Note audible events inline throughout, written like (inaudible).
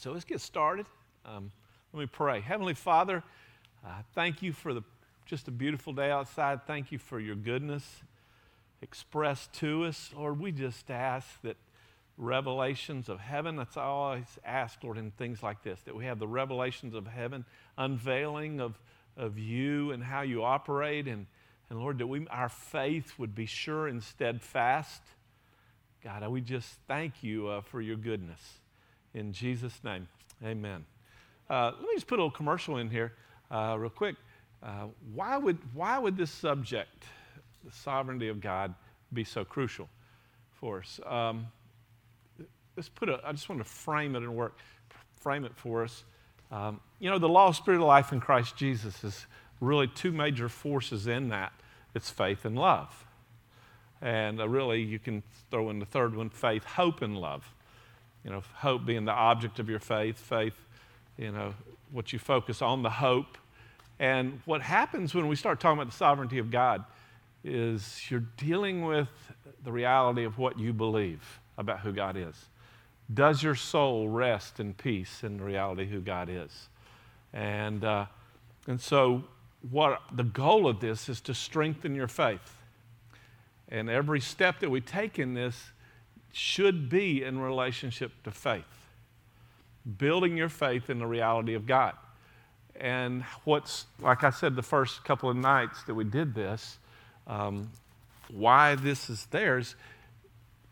So let's get started. Um, let me pray. Heavenly Father, uh, thank you for the, just a beautiful day outside. Thank you for your goodness expressed to us. Lord, we just ask that revelations of heaven, that's I always ask, Lord, in things like this, that we have the revelations of heaven, unveiling of, of you and how you operate, and, and Lord, that we, our faith would be sure and steadfast. God, we just thank you uh, for your goodness. In Jesus' name, amen. Uh, let me just put a little commercial in here uh, real quick. Uh, why, would, why would this subject, the sovereignty of God, be so crucial for us? Um, let's put a, I just want to frame it and work, frame it for us. Um, you know, the law of spirit of life in Christ Jesus is really two major forces in that it's faith and love. And uh, really, you can throw in the third one faith, hope, and love. You know, hope being the object of your faith, faith, you know, what you focus on, the hope. And what happens when we start talking about the sovereignty of God is you're dealing with the reality of what you believe about who God is. Does your soul rest in peace in the reality who God is? And, uh, and so, what the goal of this is to strengthen your faith. And every step that we take in this should be in relationship to faith, building your faith in the reality of God. And what's, like I said, the first couple of nights that we did this, um, why this is there is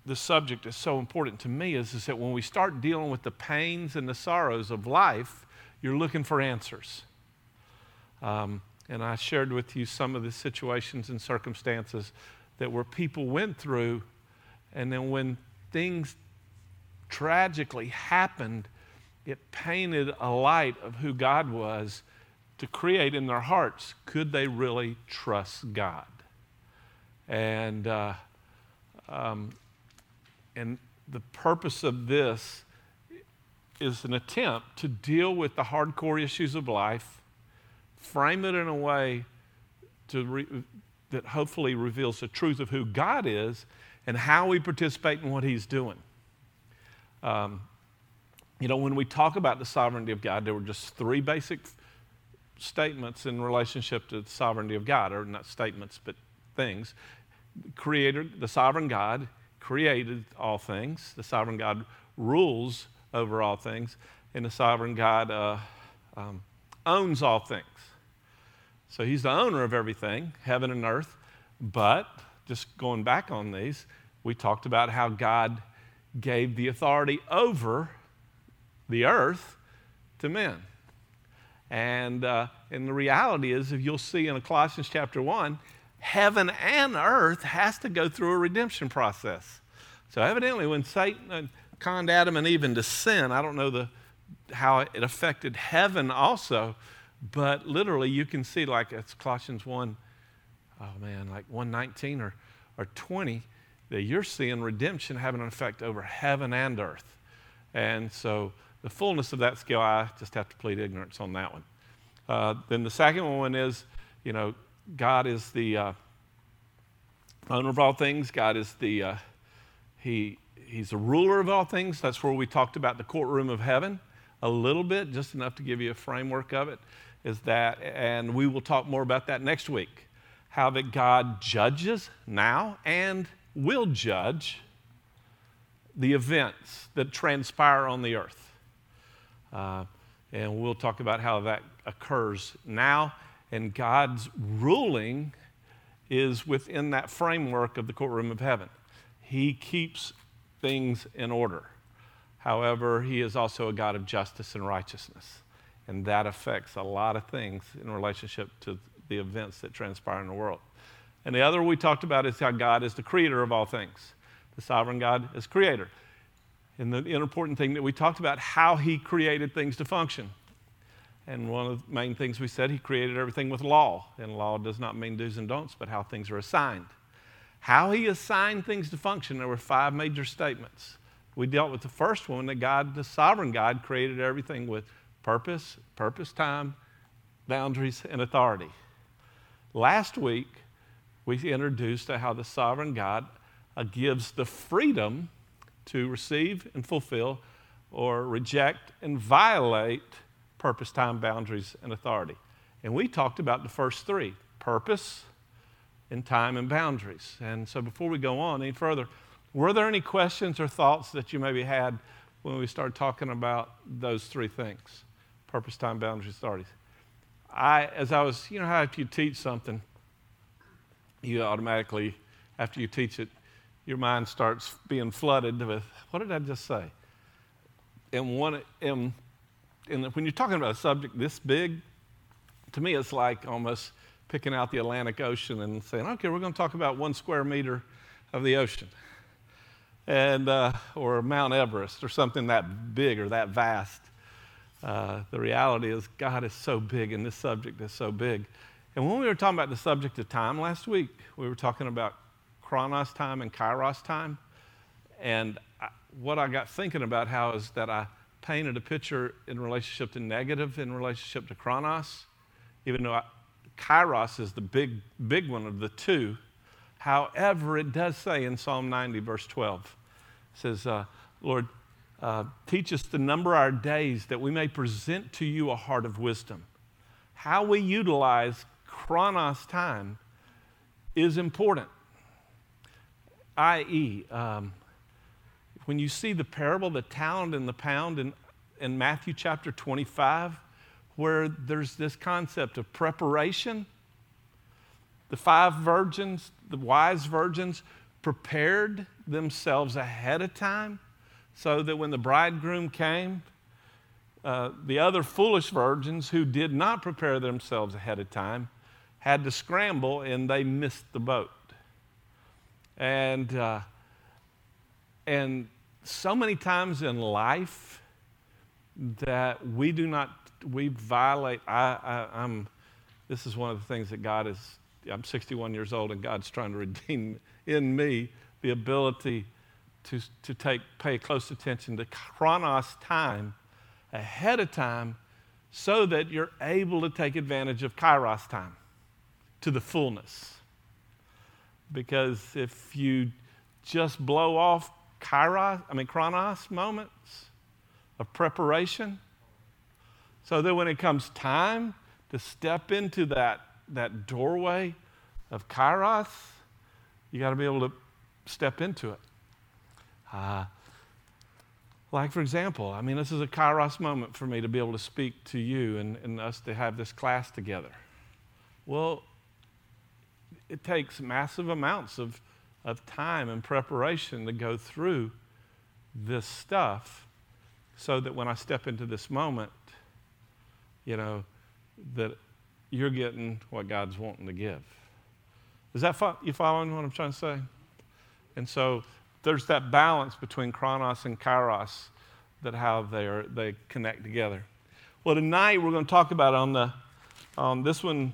the subject is so important to me is, is that when we start dealing with the pains and the sorrows of life, you're looking for answers. Um, and I shared with you some of the situations and circumstances that where people went through, and then when things tragically happened, it painted a light of who God was to create in their hearts could they really trust God? And uh, um, and the purpose of this is an attempt to deal with the hardcore issues of life, frame it in a way to re- that hopefully reveals the truth of who God is and how we participate in what He's doing. Um, you know, when we talk about the sovereignty of God, there were just three basic statements in relationship to the sovereignty of God, or not statements, but things. Creator, the sovereign God, created all things, the sovereign God rules over all things, and the sovereign God uh, um, owns all things. So he's the owner of everything, heaven and earth. But just going back on these, we talked about how God gave the authority over the earth to men. And, uh, and the reality is, if you'll see in Colossians chapter 1, heaven and earth has to go through a redemption process. So evidently, when Satan uh, conned Adam and Eve into sin, I don't know the, how it affected heaven also, but literally you can see like it's Colossians 1, oh man, like 119 or, or 20, that you're seeing redemption having an effect over heaven and earth. And so the fullness of that scale, I just have to plead ignorance on that one. Uh, then the second one is, you know, God is the uh, owner of all things. God is the uh, he he's the ruler of all things. That's where we talked about the courtroom of heaven a little bit, just enough to give you a framework of it. Is that, and we will talk more about that next week. How that God judges now and will judge the events that transpire on the earth. Uh, and we'll talk about how that occurs now and God's ruling is within that framework of the courtroom of heaven. He keeps things in order. However, He is also a God of justice and righteousness. And that affects a lot of things in relationship to the events that transpire in the world. And the other we talked about is how God is the creator of all things. The sovereign God is creator. And the important thing that we talked about, how he created things to function. And one of the main things we said, he created everything with law. And law does not mean do's and don'ts, but how things are assigned. How he assigned things to function, there were five major statements. We dealt with the first one that God, the sovereign God, created everything with purpose, purpose, time, boundaries, and authority. Last week, we introduced how the sovereign God uh, gives the freedom to receive and fulfill or reject and violate purpose, time, boundaries, and authority. And we talked about the first three purpose, and time, and boundaries. And so before we go on any further, were there any questions or thoughts that you maybe had when we started talking about those three things purpose, time, boundaries, authorities? I, as I was, you know how if you teach something, you automatically, after you teach it, your mind starts being flooded with, what did I just say? And, one, and, and when you're talking about a subject this big, to me it's like almost picking out the Atlantic Ocean and saying, okay, we're going to talk about one square meter of the ocean. And, uh, or Mount Everest or something that big or that vast. Uh, the reality is, God is so big and this subject is so big. And when we were talking about the subject of time last week, we were talking about chronos time and kairos time. And I, what I got thinking about how is that I painted a picture in relationship to negative in relationship to chronos, even though I, kairos is the big, big one of the two. However, it does say in Psalm 90, verse 12, it says, uh, Lord, uh, teach us to number our days that we may present to you a heart of wisdom. How we utilize chronos time is important i.e., um, when you see the parable, the talent and the pound in, in Matthew chapter 25, where there's this concept of preparation, the five virgins, the wise virgins, prepared themselves ahead of time so that when the bridegroom came, uh, the other foolish virgins who did not prepare themselves ahead of time had to scramble and they missed the boat. And, uh, and so many times in life that we do not, we violate. I, I, am this is one of the things that God is, I'm 61 years old and God's trying to redeem in me the ability to, to take, pay close attention to chronos time ahead of time so that you're able to take advantage of kairos time to the fullness. Because if you just blow off kairos, I mean chronos moments of preparation, so that when it comes time to step into that, that doorway of kairos, you got to be able to step into it. Uh, like, for example, I mean, this is a kairos moment for me to be able to speak to you and, and us to have this class together. Well, it takes massive amounts of, of time and preparation to go through this stuff so that when I step into this moment, you know, that you're getting what God's wanting to give. Is that fo- you following what I'm trying to say? And so there's that balance between chronos and kairos that how they are they connect together. Well, tonight we're going to talk about on the on this one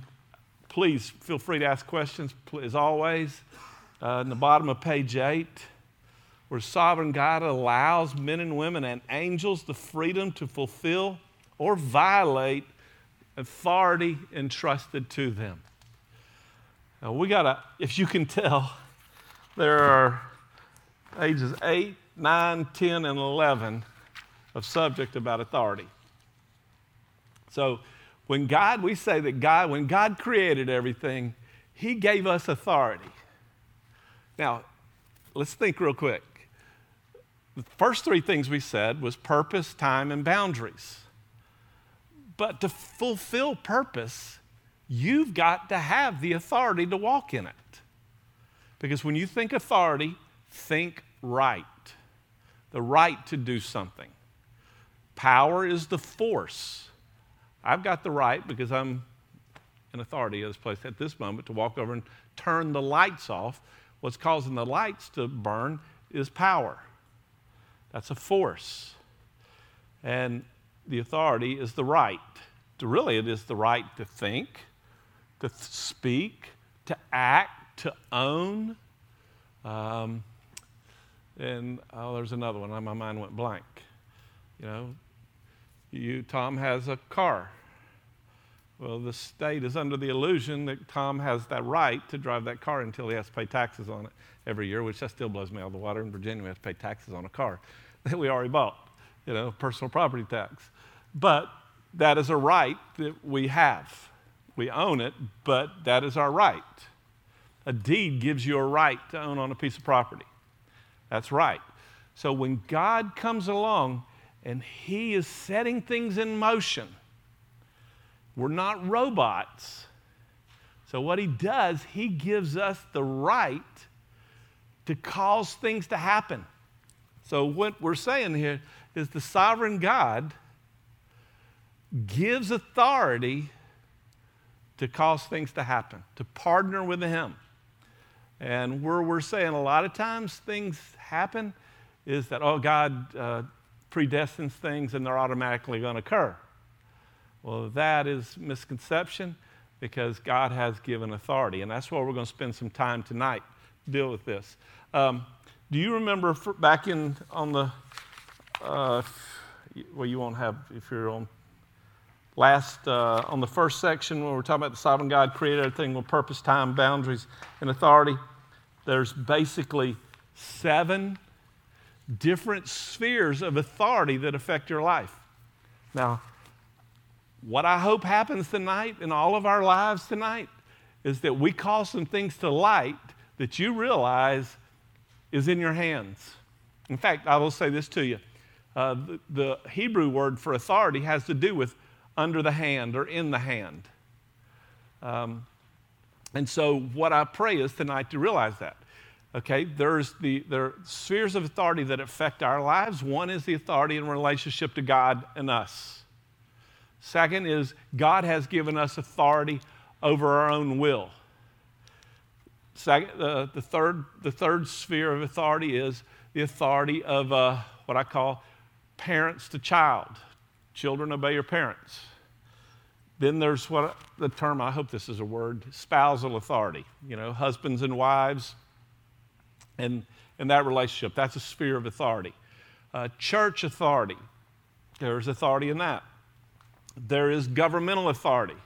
please feel free to ask questions as always. Uh, in the bottom of page 8, where sovereign God allows men and women and angels the freedom to fulfill or violate authority entrusted to them. Now, we got to, if you can tell, there are ages 8, 9, 10, and 11 of subject about authority. So, when God, we say that God, when God created everything, He gave us authority. Now, let's think real quick. The first three things we said was purpose, time, and boundaries. But to fulfill purpose, you've got to have the authority to walk in it. Because when you think authority, think right, the right to do something. Power is the force I've got the right, because I'm in authority of this place at this moment, to walk over and turn the lights off. What's causing the lights to burn is power. That's a force. And the authority is the right. To really, it is the right to think, to th- speak, to act, to own. Um, and oh, there's another one. My mind went blank. You know, you, Tom has a car. Well, the state is under the illusion that Tom has that right to drive that car until he has to pay taxes on it every year, which that still blows me out of the water. In Virginia, we have to pay taxes on a car (laughs) that we already bought. you know, personal property tax. But that is a right that we have. We own it, but that is our right. A deed gives you a right to own on a piece of property. That's right. So when God comes along and He is setting things in motion, we're not robots. So what He does, He gives us the right to cause things to happen. So what we're saying here is the sovereign God gives authority to cause things to happen, to partner with Him. And where we're saying a lot of times things happen is that, oh, God uh, predestines things and they're automatically going to occur. Well, that is misconception because God has given authority. And that's why we're going to spend some time tonight to deal with this. Um, do you remember back in on the, uh, well, you won't have if you're on last uh, on the first section when we're talking about the sovereign God created everything with purpose, time, boundaries, and authority. There's basically seven different spheres of authority that affect your life. Now, what I hope happens tonight in all of our lives tonight is that we call some things to light that you realize is in your hands. In fact, I will say this to you. Uh, the, the Hebrew word for authority has to do with under the hand or in the hand. Um, and so, what I pray is tonight to realize that. Okay, there's the there are spheres of authority that affect our lives. One is the authority in relationship to God and us. Second is God has given us authority over our own will. Second, uh, the, third, the third sphere of authority is the authority of uh, what I call parents to child. Children obey your parents. Then there's what the term, I hope this is a word, spousal authority. You know, husbands and wives, and, and that relationship. That's a sphere of authority. Uh, church authority, there's authority in that there is governmental authority,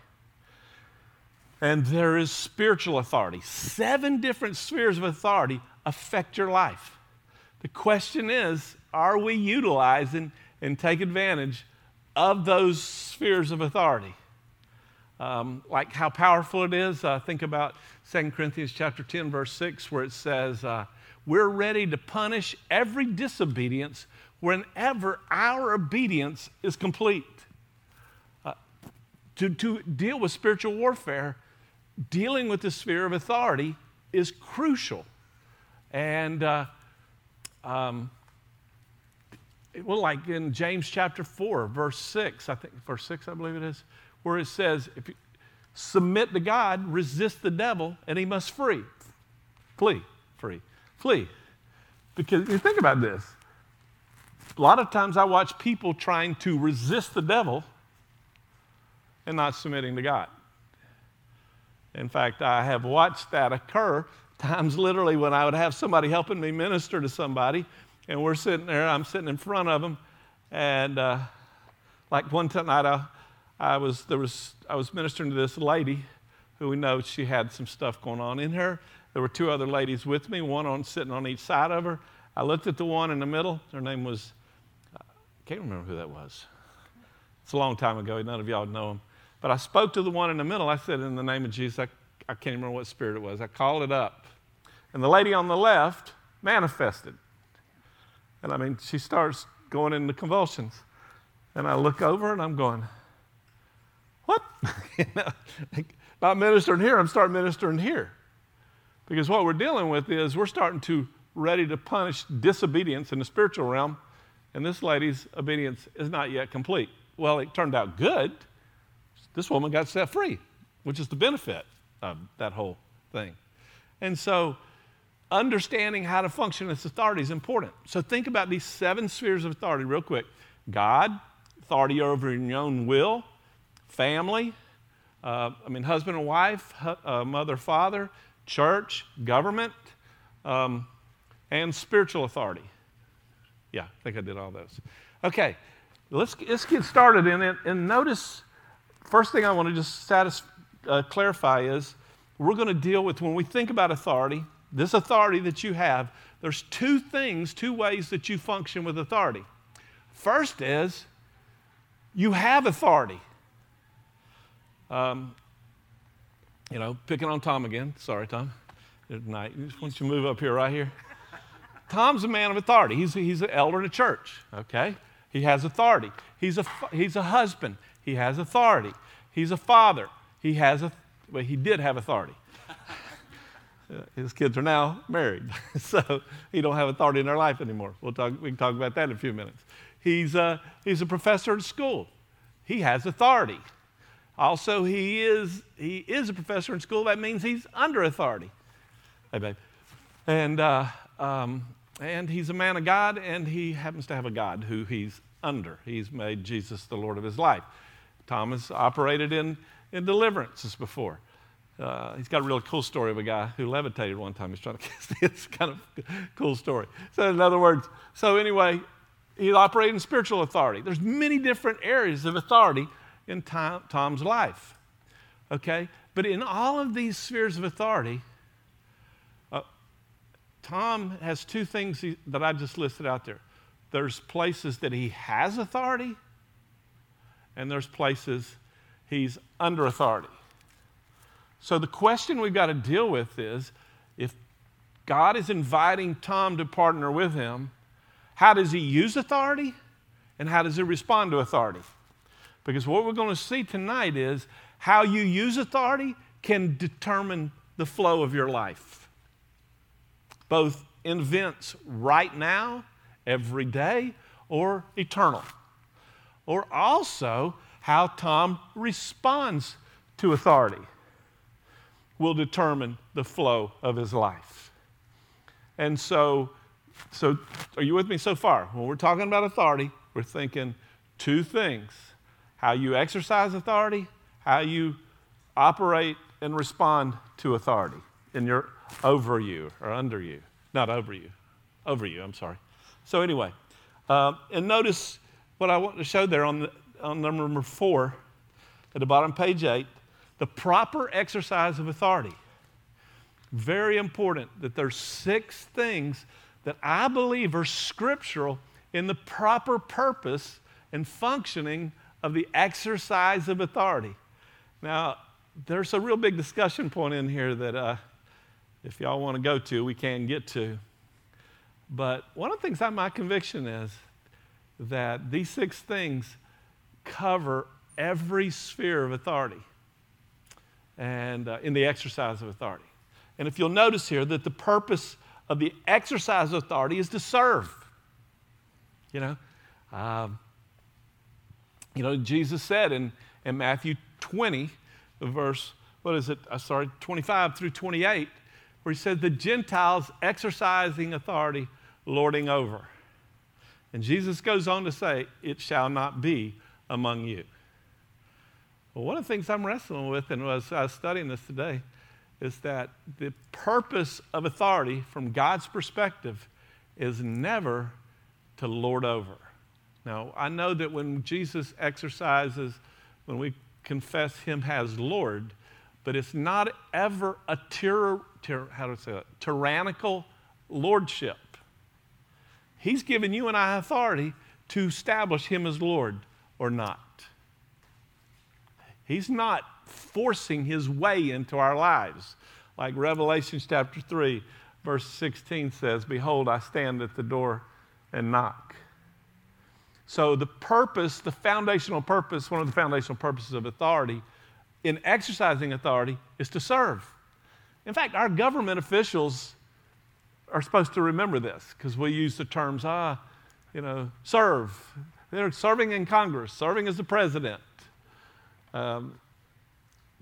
and there is spiritual authority. Seven different spheres of authority affect your life. The question is are we utilizing and take advantage of those spheres of authority? Um, like how powerful it is. Uh, think about 2 Corinthians chapter 10, verse 6, where it says, uh, We're ready to punish every disobedience whenever our obedience is complete to, to deal with spiritual warfare, dealing with the sphere of authority is crucial. And, uh, um, well, like in James chapter 4, verse 6, I think, verse 6, I believe it is, where it says, if you submit to God, resist the devil, and he must flee. Flee, free, flee. Because you think about this. A lot of times I watch people trying to resist the devil and not submitting to God. In fact, I have watched that occur times literally when I would have somebody helping me minister to somebody, and we're sitting there, I'm sitting in front of them, and uh, like one night I, I, was, there was, I was ministering to this lady who we know she had some stuff going on in her. There were two other ladies with me, one on sitting on each side of her. I looked at the one in the middle. Her name was, I can't remember who that was. It's a long time ago. None of y'all know him. But I spoke to the one in the middle. I said, In the name of Jesus, I, I can't remember what spirit it was. I called it up. And the lady on the left manifested. And I mean, she starts going into convulsions. And I look over and I'm going, What? (laughs) you know, not ministering here, I'm starting ministering here. Because what we're dealing with is we're starting to ready to punish disobedience in the spiritual realm, and this lady's obedience is not yet complete. Well, it turned out good this woman got set free, which is the benefit of that whole thing. And so, understanding how to function as authority is important. So, think about these seven spheres of authority real quick God, authority over your own will, family, uh, I mean, husband and wife, uh, mother, father, church, government, um, and spiritual authority. Yeah, I think I did all those. Okay, let's, let's get started it. And notice first thing I want to just satis- uh, clarify is we're going to deal with when we think about authority, this authority that you have, there's two things, two ways that you function with authority. First is you have authority. Um, you know, picking on Tom again. Sorry, Tom. Tonight, just want you to move up here, right here. Tom's a man of authority. He's, he's an elder in a church, okay? He has authority. He's a, he's a husband. He has authority. He's a father. He has a, well, he did have authority. (laughs) His kids are now married, (laughs) so he don't have authority in their life anymore. We'll talk, we can talk about that in a few minutes. He's a, he's a professor at school. He has authority. Also, he is, he is a professor in school. That means he's under authority. Hey, babe. And, uh, um, and he's a man of God, and he happens to have a God who he's under. He's made Jesus the Lord of his life. Thomas operated in, in deliverances before. Uh, he's got a really cool story of a guy who levitated one time. He's trying to (laughs) kiss It's kind of cool story. So, in other words, so anyway, he operated in spiritual authority. There's many different areas of authority in Tom, Tom's life. Okay? But in all of these spheres of authority, uh, Tom has two things he, that I just listed out there. There's places that he has authority, and there's places he's under authority. So the question we've got to deal with is if God is inviting Tom to partner with him, how does he use authority and how does he respond to authority? Because what we're going to see tonight is how you use authority can determine the flow of your life, both in events right now, every day, or eternal. Or also how Tom responds to authority will determine the flow of his life. And so, so are you with me so far? When we're talking about authority, we're thinking two things how you exercise authority, how you operate and respond to authority in your over you or under you. Not over you, over you, I'm sorry. So, anyway, uh, and notice what I want to show there on, the, on number four at the bottom page eight the proper exercise of authority. Very important that there's six things that I believe are scriptural in the proper purpose and functioning of the exercise of authority. Now, there's a real big discussion point in here that uh, if y'all want to go to, we can get to. But one of the things that my conviction is that these six things cover every sphere of authority and uh, in the exercise of authority. And if you'll notice here that the purpose of the exercise of authority is to serve. You know, um, you know, Jesus said in, in Matthew 20, verse, what is it? Uh, sorry, 25 through 28, where he said, The Gentiles exercising authority, lording over. And Jesus goes on to say, It shall not be among you. Well, one of the things I'm wrestling with, and as I was studying this today, is that the purpose of authority from God's perspective is never to lord over. Now, I know that when Jesus exercises, when we confess Him as Lord, but it's not ever a tyr- tyr- how to say that? tyrannical lordship. He's given you and I authority to establish Him as Lord or not. He's not forcing his way into our lives. Like Revelation chapter 3, verse 16 says, Behold, I stand at the door and knock. So, the purpose, the foundational purpose, one of the foundational purposes of authority in exercising authority is to serve. In fact, our government officials are supposed to remember this because we use the terms, ah, you know, serve. They're serving in Congress, serving as the president. Um,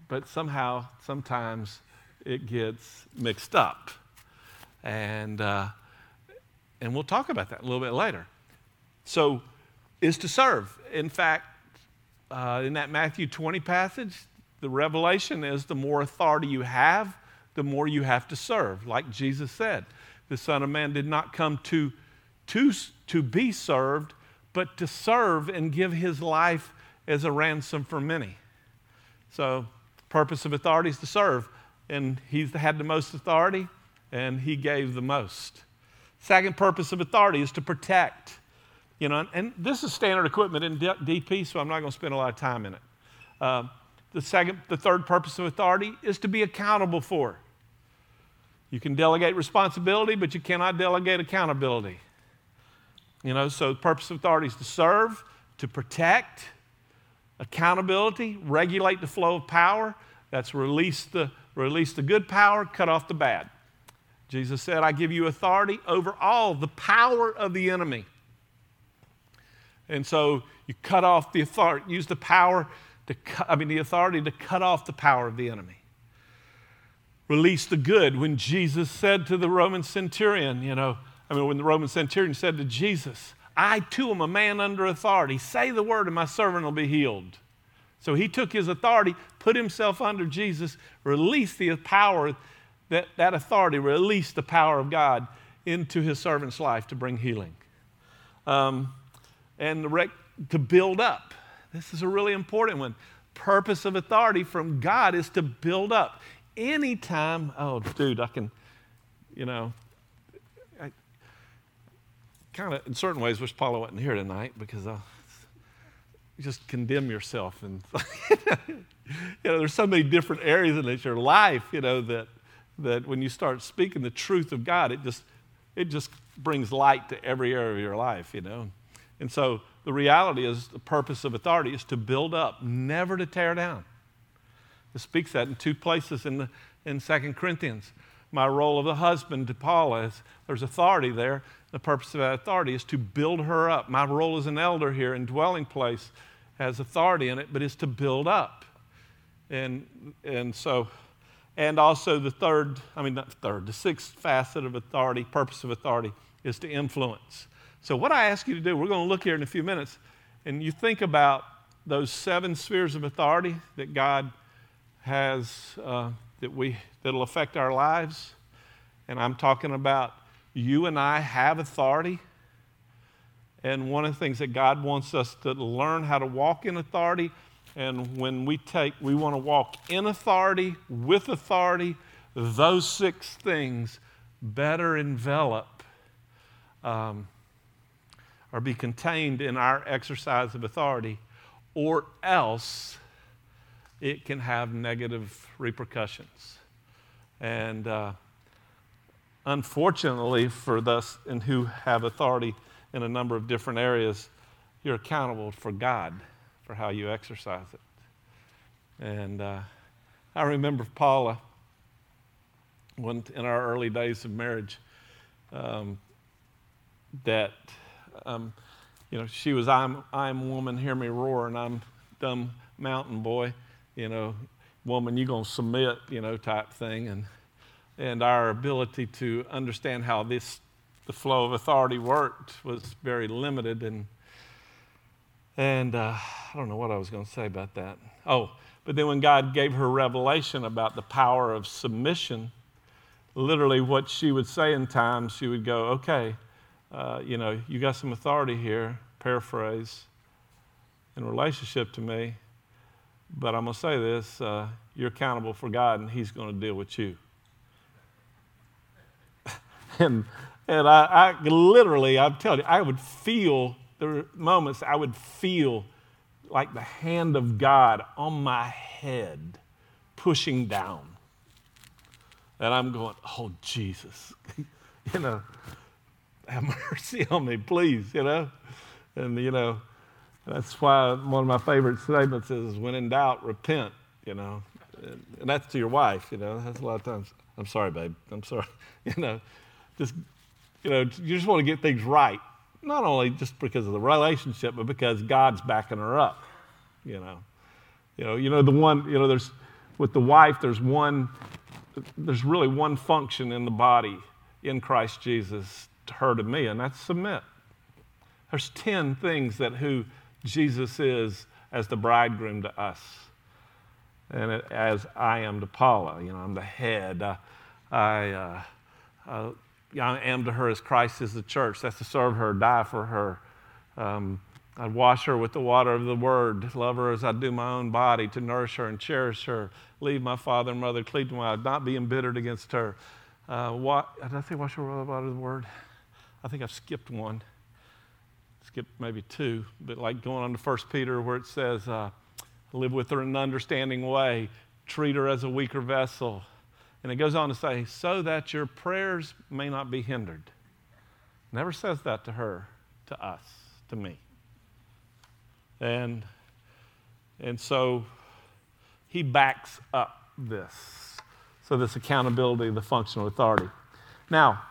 but somehow, sometimes it gets mixed up. And, uh, and we'll talk about that a little bit later. So, is to serve. In fact, uh, in that Matthew 20 passage, the revelation is the more authority you have, the more you have to serve. Like Jesus said, the Son of Man did not come to, to, to be served, but to serve and give his life as a ransom for many. So, purpose of authority is to serve, and he's had the most authority, and he gave the most. Second purpose of authority is to protect. You know, and this is standard equipment in DP, so I'm not going to spend a lot of time in it. Um, the second, the third purpose of authority is to be accountable for. You can delegate responsibility, but you cannot delegate accountability. You know, so the purpose of authority is to serve, to protect, accountability, regulate the flow of power. That's release the, release the good power, cut off the bad. Jesus said, I give you authority over all the power of the enemy. And so you cut off the authority, use the power to cut, I mean the authority to cut off the power of the enemy. Release the good. When Jesus said to the Roman centurion, you know, I mean, when the Roman centurion said to Jesus, I too am a man under authority. Say the word, and my servant will be healed. So he took his authority, put himself under Jesus, released the power, that, that authority released the power of God into his servant's life to bring healing. Um, and rec- to build up. This is a really important one. Purpose of authority from God is to build up. Anytime, oh, dude, I can, you know, kind of, in certain ways, wish Paula wasn't here tonight because you just condemn yourself. And, (laughs) you know, there's so many different areas in your life, you know, that, that when you start speaking the truth of God, it just, it just brings light to every area of your life, you know. And so the reality is the purpose of authority is to build up, never to tear down. It speaks that in two places in, the, in 2 Corinthians. My role of the husband to Paula is there's authority there. The purpose of that authority is to build her up. My role as an elder here in dwelling place has authority in it, but is to build up. And, and so, and also the third, I mean, not third, the sixth facet of authority, purpose of authority, is to influence. So, what I ask you to do, we're going to look here in a few minutes, and you think about those seven spheres of authority that God has, uh, that we, that'll affect our lives. And I'm talking about you and I have authority. And one of the things that God wants us to learn how to walk in authority. And when we take, we want to walk in authority, with authority, those six things better envelop um, or be contained in our exercise of authority, or else it can have negative repercussions. And uh, Unfortunately, for those and who have authority in a number of different areas, you're accountable for God for how you exercise it. And uh, I remember Paula, when, in our early days of marriage, um, that um, you know she was I'm I'm woman, hear me roar, and I'm dumb mountain boy, you know, woman, you gonna submit, you know, type thing, and and our ability to understand how this the flow of authority worked was very limited and and uh, I don't know what I was going to say about that. Oh, but then when God gave her revelation about the power of submission, literally what she would say in times, she would go, "Okay, uh, you know, you got some authority here." Paraphrase in relationship to me, but I'm going to say this: uh, you're accountable for God, and He's going to deal with you. (laughs) and and I, I literally, I'm telling you, I would feel, there were moments I would feel like the hand of God on my head pushing down. And I'm going, oh, Jesus, (laughs) you know, have (laughs) mercy on me, please, you know. And, you know, that's why one of my favorite statements is when in doubt, repent, you know. And that's to your wife, you know. That's a lot of times, I'm sorry, babe. I'm sorry, (laughs) you know just, you know, you just want to get things right. Not only just because of the relationship, but because God's backing her up, you know. You know, you know, the one, you know, there's, with the wife, there's one, there's really one function in the body in Christ Jesus to her to me, and that's submit. There's 10 things that who Jesus is as the bridegroom to us. And it, as I am to Paula, you know, I'm the head. Uh, I, uh, uh, I am to her as Christ is the church. That's to serve her, die for her. Um, I'd wash her with the water of the word, love her as I do my own body, to nourish her and cherish her, leave my father and mother, cleave to my, not be embittered against her. Uh, what, did I say wash her with the water of the word? I think I've skipped one. skipped maybe two, but like going on to First Peter where it says, uh, live with her in an understanding way, treat her as a weaker vessel. And it goes on to say, so that your prayers may not be hindered. Never says that to her, to us, to me. And, and so he backs up this. So, this accountability, the functional authority. Now,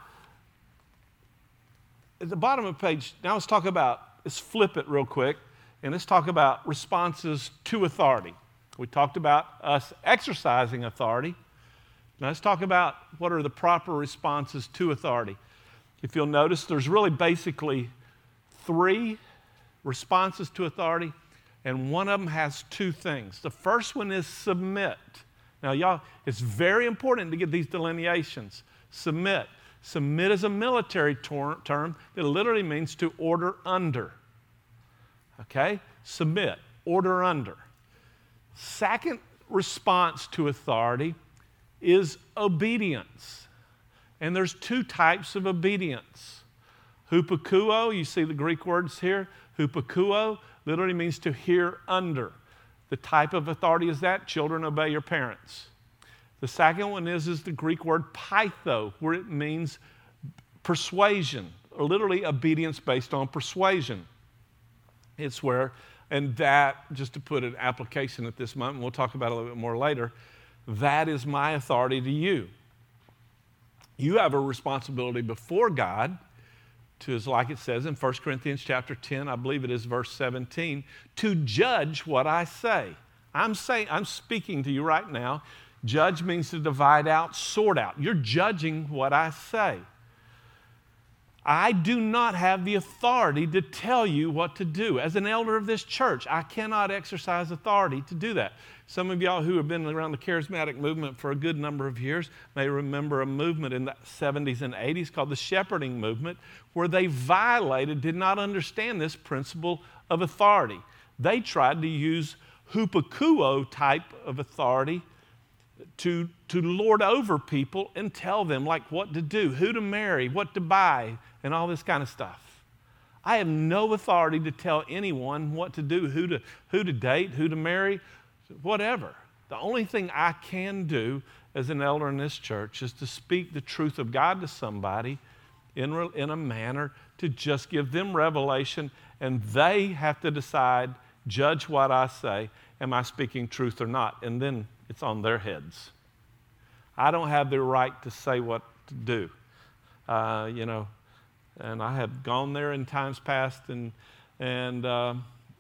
at the bottom of page, now let's talk about, let's flip it real quick, and let's talk about responses to authority. We talked about us exercising authority. Now let's talk about what are the proper responses to authority. If you'll notice, there's really basically three responses to authority, and one of them has two things. The first one is submit. Now, y'all, it's very important to get these delineations. Submit. Submit is a military tor- term that literally means to order under. Okay? Submit, order under. Second response to authority is obedience. And there's two types of obedience. Hupakuo, you see the Greek words here. Hupakuo literally means to hear under. The type of authority is that children obey your parents. The second one is, is the Greek word peitho, where it means persuasion, or literally obedience based on persuasion. It's where, and that, just to put an application at this moment, we'll talk about a little bit more later, that is my authority to you. You have a responsibility before God to, as like it says in 1 Corinthians chapter 10, I believe it is verse 17, to judge what I say. I'm saying, I'm speaking to you right now. Judge means to divide out, sort out. You're judging what I say. I do not have the authority to tell you what to do. As an elder of this church, I cannot exercise authority to do that. Some of y'all who have been around the charismatic movement for a good number of years may remember a movement in the 70s and 80s called the shepherding movement, where they violated, did not understand this principle of authority. They tried to use hupakuo type of authority to, to lord over people and tell them like what to do, who to marry, what to buy, and all this kind of stuff. I have no authority to tell anyone what to do, who to, who to date, who to marry, whatever. The only thing I can do as an elder in this church is to speak the truth of God to somebody in, in a manner to just give them revelation, and they have to decide, judge what I say, am I speaking truth or not? And then it's on their heads. I don't have the right to say what to do. Uh, you know, and I have gone there in times past and, and uh,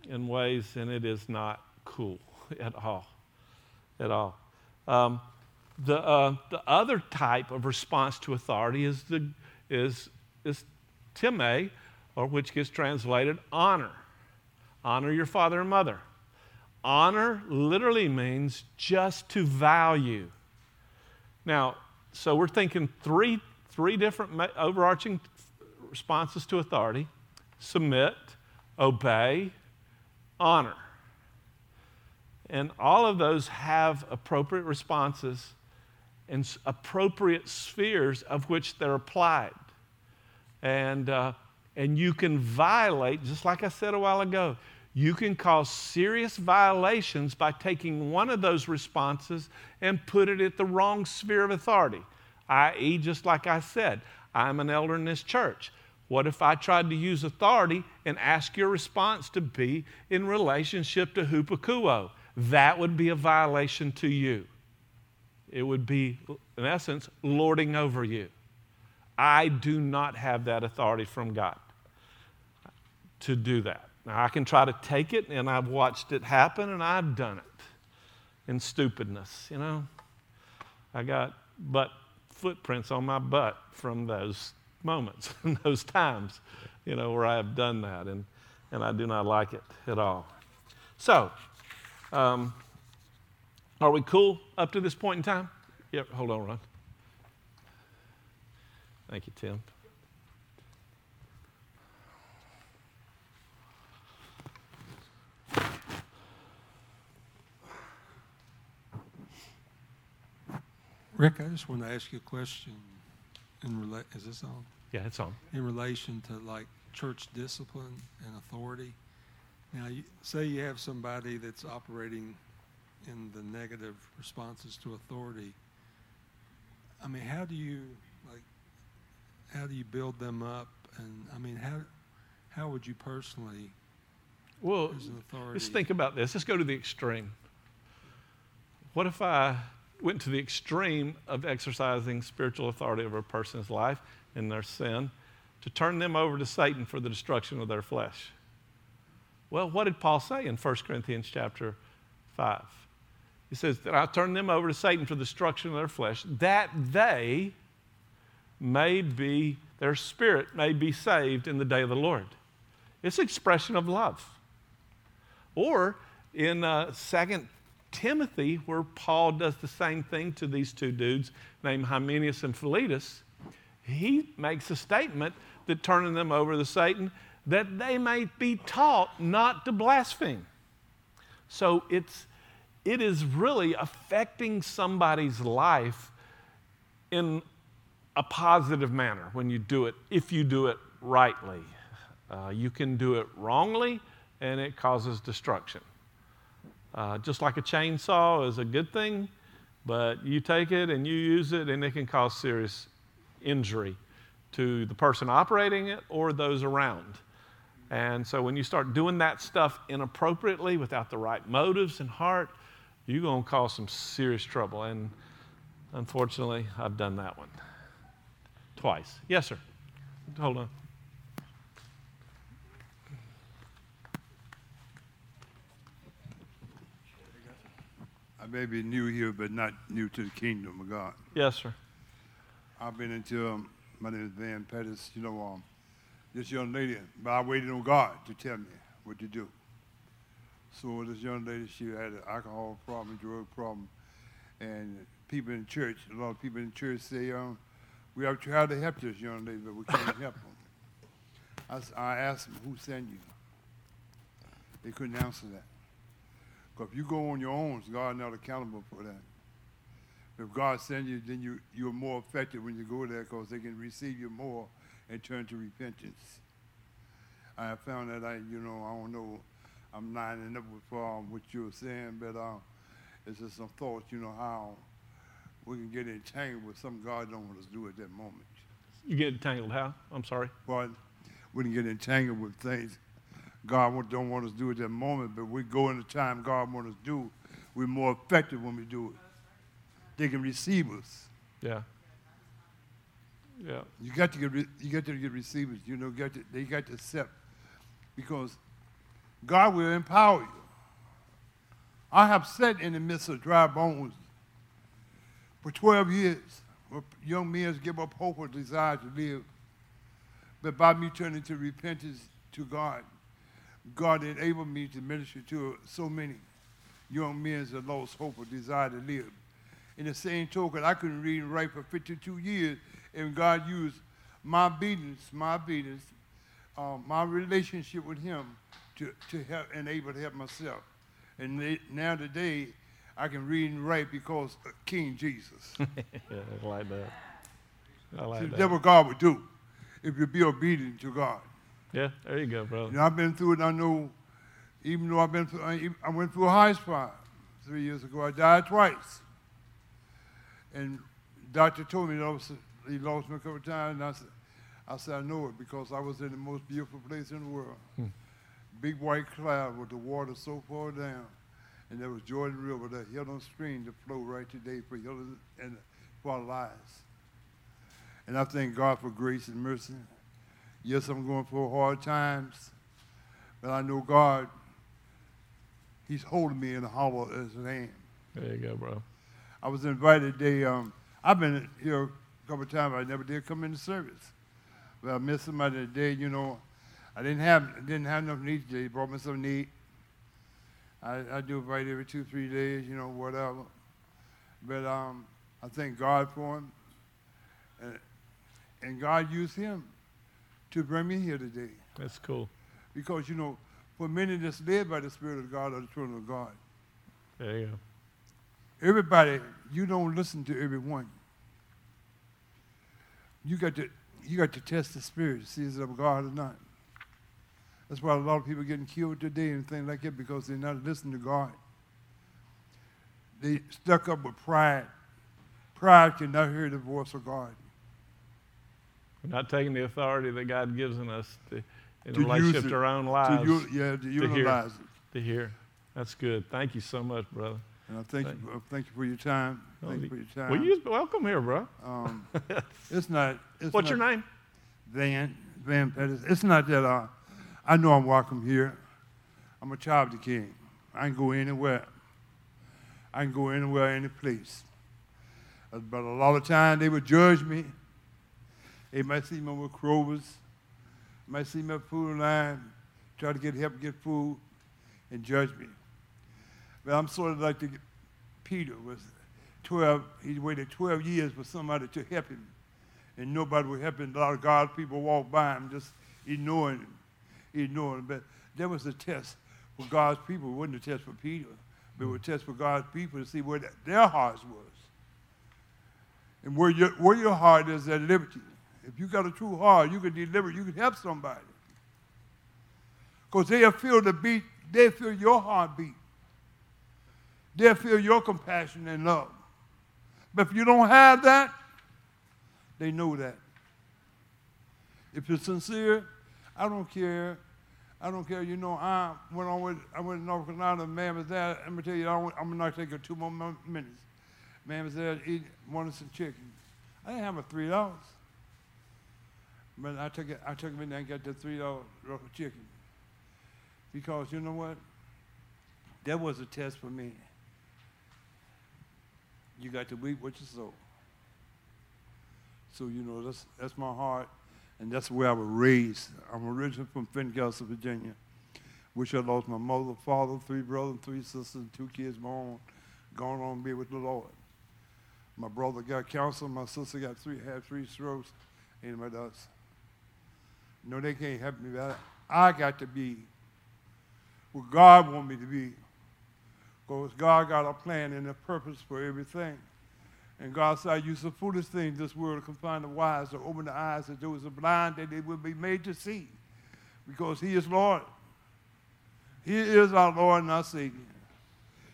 in ways, and it is not cool (laughs) at all. At all. Um, the, uh, the other type of response to authority is, the, is, is time, or which gets translated honor. Honor your father and mother. Honor literally means just to value. Now, so we're thinking three, three different overarching responses to authority submit, obey, honor. And all of those have appropriate responses and appropriate spheres of which they're applied. And, uh, and you can violate, just like I said a while ago, you can cause serious violations by taking one of those responses and put it at the wrong sphere of authority. I.e., just like I said, I'm an elder in this church. What if I tried to use authority and ask your response to be in relationship to hupakuo? That would be a violation to you. It would be, in essence, lording over you. I do not have that authority from God to do that. Now, I can try to take it, and I've watched it happen, and I've done it in stupidness, you know. I got butt footprints on my butt from those moments (laughs) and those times, you know, where I have done that, and, and I do not like it at all. So, um, are we cool up to this point in time? Yep, hold on, Ron. Thank you, Tim. Rick, I just want to ask you a question in rela- is this on? Yeah, it's on. In relation to like church discipline and authority. Now, you, say you have somebody that's operating in the negative responses to authority. I mean, how do you like? How do you build them up? And I mean, how how would you personally, Well, as an authority? let's think about this. Let's go to the extreme. What if I went to the extreme of exercising spiritual authority over a person's life and their sin to turn them over to Satan for the destruction of their flesh? Well, what did Paul say in 1 Corinthians chapter 5? He says that I turn them over to Satan for the destruction of their flesh, that they may be, their spirit may be saved in the day of the Lord. It's expression of love. Or in uh, 2 Timothy, where Paul does the same thing to these two dudes named Hymenaeus and Philetus, he makes a statement that turning them over to Satan, that they may be taught not to blaspheme. So it's, it is really affecting somebody's life in a positive manner when you do it, if you do it rightly. Uh, you can do it wrongly, and it causes destruction. Uh, just like a chainsaw is a good thing, but you take it and you use it, and it can cause serious injury to the person operating it or those around. And so when you start doing that stuff inappropriately without the right motives and heart, you're going to cause some serious trouble. And unfortunately, I've done that one twice. Yes, sir. Hold on. I may be new here, but not new to the kingdom of God. Yes, sir. I've been into, um, my name is Van Pettis, you know, um, this young lady, but I waited on God to tell me what to do. So this young lady, she had an alcohol problem, drug problem, and people in church, a lot of people in church say, um, we have tried to help this young lady, but we can't (laughs) help them. I asked them, who sent you? They couldn't answer that. Because if you go on your own, God not accountable for that. If God sends you, then you, you're more effective when you go there because they can receive you more and turn to repentance. I found that I, you know, I don't know, I'm lining up with um, what you were saying, but uh, it's just some thoughts, you know, how we can get entangled with something God don't want us to do at that moment. You get entangled how? I'm sorry. But we can get entangled with things God don't want us to do at that moment, but we go in the time God wants us to do, we're more effective when we do it. They can receive us. Yeah. Yeah. You got to get re- you got to get receivers. You know, got to, they got to accept because God will empower you. I have sat in the midst of dry bones for 12 years, where young men give up hope or desire to live. But by me turning to repentance to God, God enabled me to minister to so many young men that lost hope or desire to live. In the same token, I couldn't read and write for 52 years, and God used my obedience, my obedience, uh, my relationship with Him to, to help and able to help myself. And they, now today, I can read and write because of King Jesus. (laughs) I like that. I like that's that. what God would do if you be obedient to God. Yeah, there you go, brother. You know, I've been through it. I know, even though I've been through, I I went through a high spot three years ago. I died twice. And doctor told me that I was, he lost me a couple of times. And I said, I said, I know it because I was in the most beautiful place in the world. Hmm. Big white cloud with the water so far down. And there was Jordan River, the healing stream that flow right today for healing and for our lives. And I thank God for grace and mercy. Yes, I'm going through hard times, but I know God, He's holding me in the hollow of His hand. There you go, bro. I was invited. They, um, I've been here a couple of times. I never did come into service, but I met somebody today. You know, I didn't have didn't have enough meat today. They brought me some meat. I, I do it right every two three days. You know, whatever. But um, I thank God for him, and, and God used him to bring me here today. That's cool. Because, you know, for many that's led by the Spirit of God are the children of God. There you go. Everybody, you don't listen to everyone. You got to you got to test the spirit to see is it of God or not. That's why a lot of people are getting killed today and things like that because they're not listening to God. They stuck up with pride. Pride cannot hear the voice of God. We're not taking the authority that God gives in us to, in To relationship it, to our own To lives u- yeah, to hear. utilize it. to hear. That's good. Thank you so much, brother. And I thank Thank you, for- thank you for your time. Oh, Thank you for your time. Well, you welcome here, bro. um, (laughs) it's not. It's What's not your name? Van Van Pettis. It's not that uh, I know I'm welcome here. I'm a child of the King. I can go anywhere. I can go anywhere, any place. Uh, But a lot of times they would judge me. They might see me with Kroger's, might see me at food line, try to get help get food, and judge me. But I'm sort of like the, Peter was 12. He waited 12 years for somebody to help him and nobody would help him. A lot of God's people walked by him, just ignoring him, ignoring him. But there was a test for God's people. It wasn't a test for Peter, but it was a test for God's people to see where th- their hearts was. And where your, where your heart is at liberty. If you got a true heart, you can deliver, you can help somebody. Because they'll feel the beat, they feel your heartbeat. They'll feel your compassion and love. But if you don't have that, they know that. If you're sincere, I don't care. I don't care. You know, I went on with I went to North Carolina. Man was there. I'm gonna tell you, I I'm gonna take two more minutes. Man was there eat wanted some chicken. I didn't have a three dollars, but I took it. I took him in there and got the three dollar chicken because you know what? That was a test for me. You got to reap what you sow. So, you know, that's, that's my heart, and that's where I was raised. I'm originally from Fincastle, Virginia, which I lost my mother, father, three brothers, three sisters, and two kids my own, gone on to be with the Lord. My brother got cancer, my sister got three, had three strokes, anybody else. No, they can't help me, I got to be what God want me to be. Because God got a plan and a purpose for everything. And God said, I use the foolish things this world to confine the wise, to open the eyes of those blind, that they will be made to see. Because He is Lord. He is our Lord and our Savior.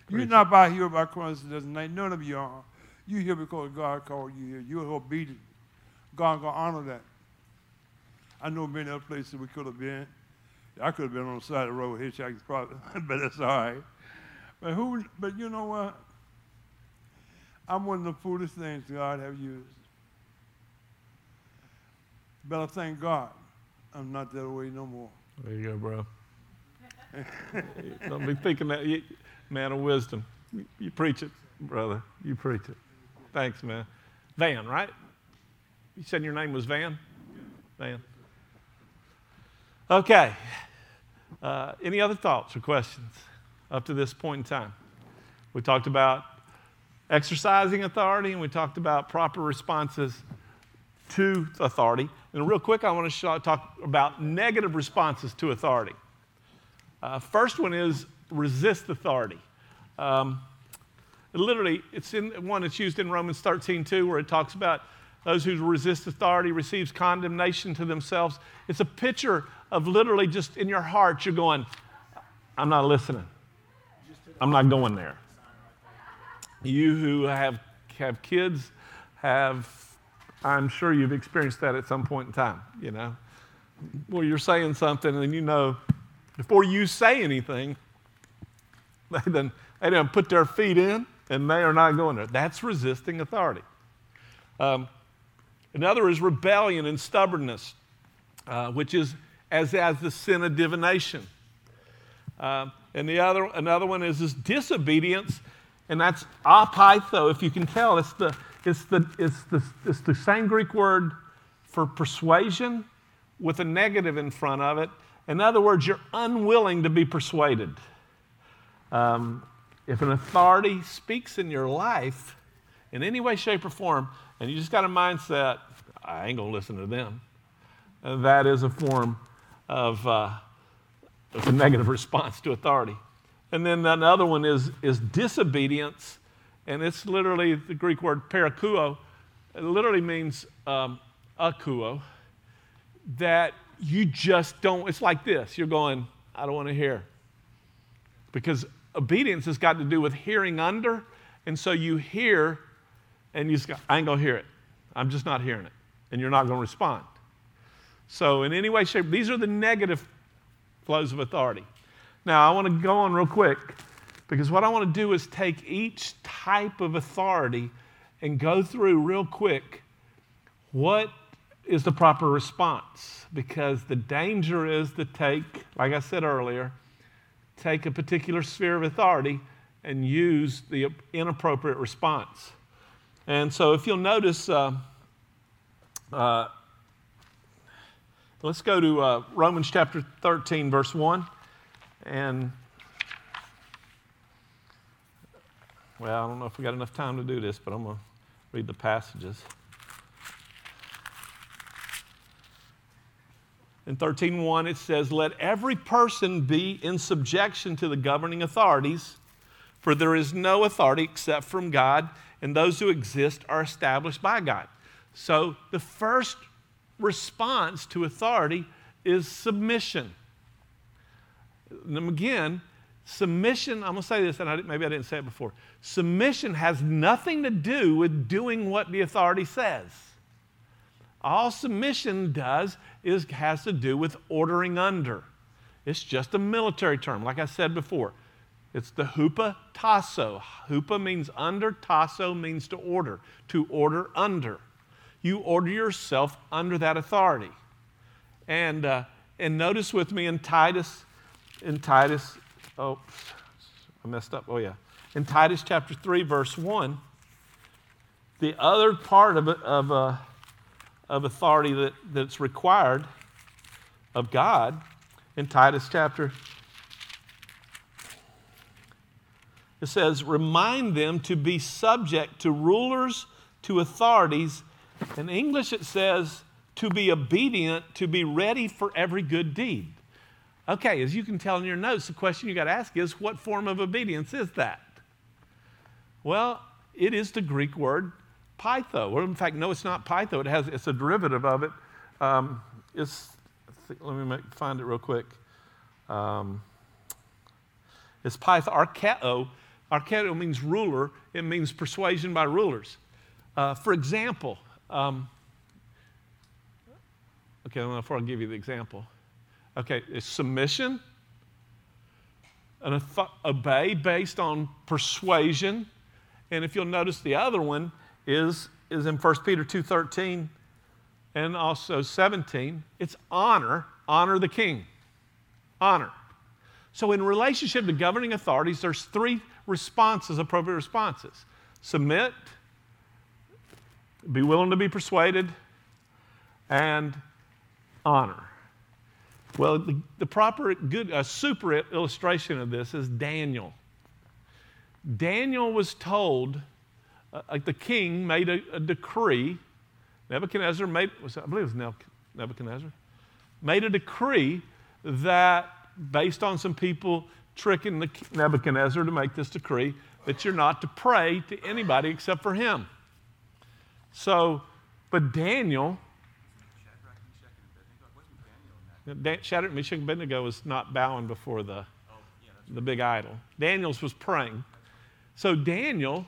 You're not by here by coincidence tonight. None of you are. You're here because God called you here. You're obedient. God gonna honor that. I know many other places we could have been. I could have been on the side of the road hitchhiking, probably, (laughs) but that's all right. But who? But you know what? I'm one of the foolish things God have used. But I thank God I'm not that way no more. There you go, bro. (laughs) Don't be thinking that, you, man of wisdom. You, you preach it, brother. You preach it. Thanks, man. Van, right? You said your name was Van? Van. Okay. Uh, any other thoughts or questions up to this point in time? We talked about exercising authority and we talked about proper responses to authority. And real quick, I want to talk about negative responses to authority. Uh, first one is resist authority. Um, literally, it's in one that's used in Romans 13 too, where it talks about those who resist authority receives condemnation to themselves. It's a picture of literally just in your heart, you're going, I'm not listening. I'm not going there. You who have, have kids have, I'm sure you've experienced that at some point in time, you know, Well, you're saying something and you know, before you say anything, (laughs) they done, they done put their feet in and they are not going there. That's resisting authority. Um, another is rebellion and stubbornness, uh, which is as, as the sin of divination. Um, and the other, another one is this disobedience, and that's apeitho. If you can tell, it's the, it's the, it's the, it's the same Greek word for persuasion with a negative in front of it. In other words, you're unwilling to be persuaded. Um, if an authority speaks in your life in any way, shape, or form, and you just got a mindset, I ain't gonna listen to them, that is a form of uh, a negative response to authority. And then another one is, is disobedience, and it's literally the Greek word parakuo. It literally means um, akuo, that you just don't, it's like this. You're going, I don't want to hear. Because obedience has got to do with hearing under. And so you hear and you just go, I ain't going to hear it. I'm just not hearing it. And you're not going to respond. So, in any way, shape, these are the negative flows of authority. Now, I want to go on real quick because what I want to do is take each type of authority and go through real quick what is the proper response. Because the danger is to take, like I said earlier, take a particular sphere of authority and use the inappropriate response. And so, if you'll notice, uh, uh, let's go to uh, Romans chapter 13, verse 1. And, well, I don't know if we got enough time to do this, but I'm going to read the passages. In 13:1 it says, "Let every person be in subjection to the governing authorities, for there is no authority except from God, and those who exist are established by God." So the first response to authority is submission. And again, submission, I'm going to say this, and I, maybe I didn't say it before. Submission has nothing to do with doing what the authority says. All submission does is has to do with ordering under. It's just a military term, like I said before. It's the hupa tasso. Hupa means under, tasso means to order, to order under. You order yourself under that authority. And, uh, and notice with me in Titus, in Titus, oh, I messed up. Oh, yeah. In Titus chapter 3, verse 1, the other part of, of, uh, of authority that, that's required of God in Titus chapter it says remind them to be subject to rulers to authorities in english it says to be obedient to be ready for every good deed okay as you can tell in your notes the question you got to ask is what form of obedience is that well it is the greek word peitho. In fact, no, it's not peitho. It has, it's a derivative of it. Um, it's, let me make, find it real quick. Um, it's peitho. Archeo. Archeo means ruler. It means persuasion by rulers. Uh, for example, um, okay, before I give you the example. Okay, it's submission, and obey based on persuasion. And if you'll notice the other one, is, is in 1 Peter 2.13 and also 17. It's honor, honor the king. Honor. So in relationship to governing authorities, there's three responses, appropriate responses. Submit, be willing to be persuaded, and honor. Well, the, the proper, good, a super illustration of this is Daniel. Daniel was told uh, like the king made a, a, decree. Nebuchadnezzar made, was, I believe it was Nebuchadnezzar, made a decree that based on some people tricking the Nebuchadnezzar to make this decree that you're not to pray to anybody except for him. So, but Daniel, Shadrach, Meshach, and Abednego was not bowing before the, the big idol. Daniel's was praying. So Daniel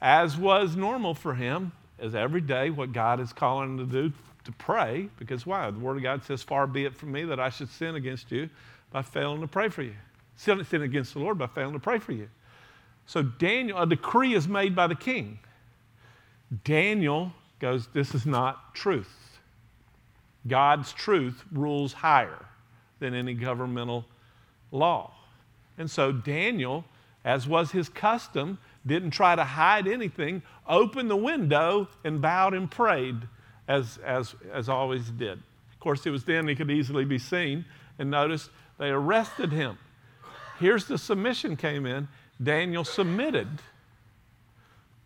as was normal for him, as every day what God is calling him to do to pray, because why? The Word of God says, Far be it from me that I should sin against you by failing to pray for you. Sin against the Lord by failing to pray for you. So Daniel, a decree is made by the king. Daniel goes, This is not truth. God's truth rules higher than any governmental law. And so Daniel, as was his custom, didn't try to hide anything, opened the window and bowed and prayed as, as, as always did. Of course, it was then he could easily be seen. And notice they arrested him. Here's the submission came in. Daniel submitted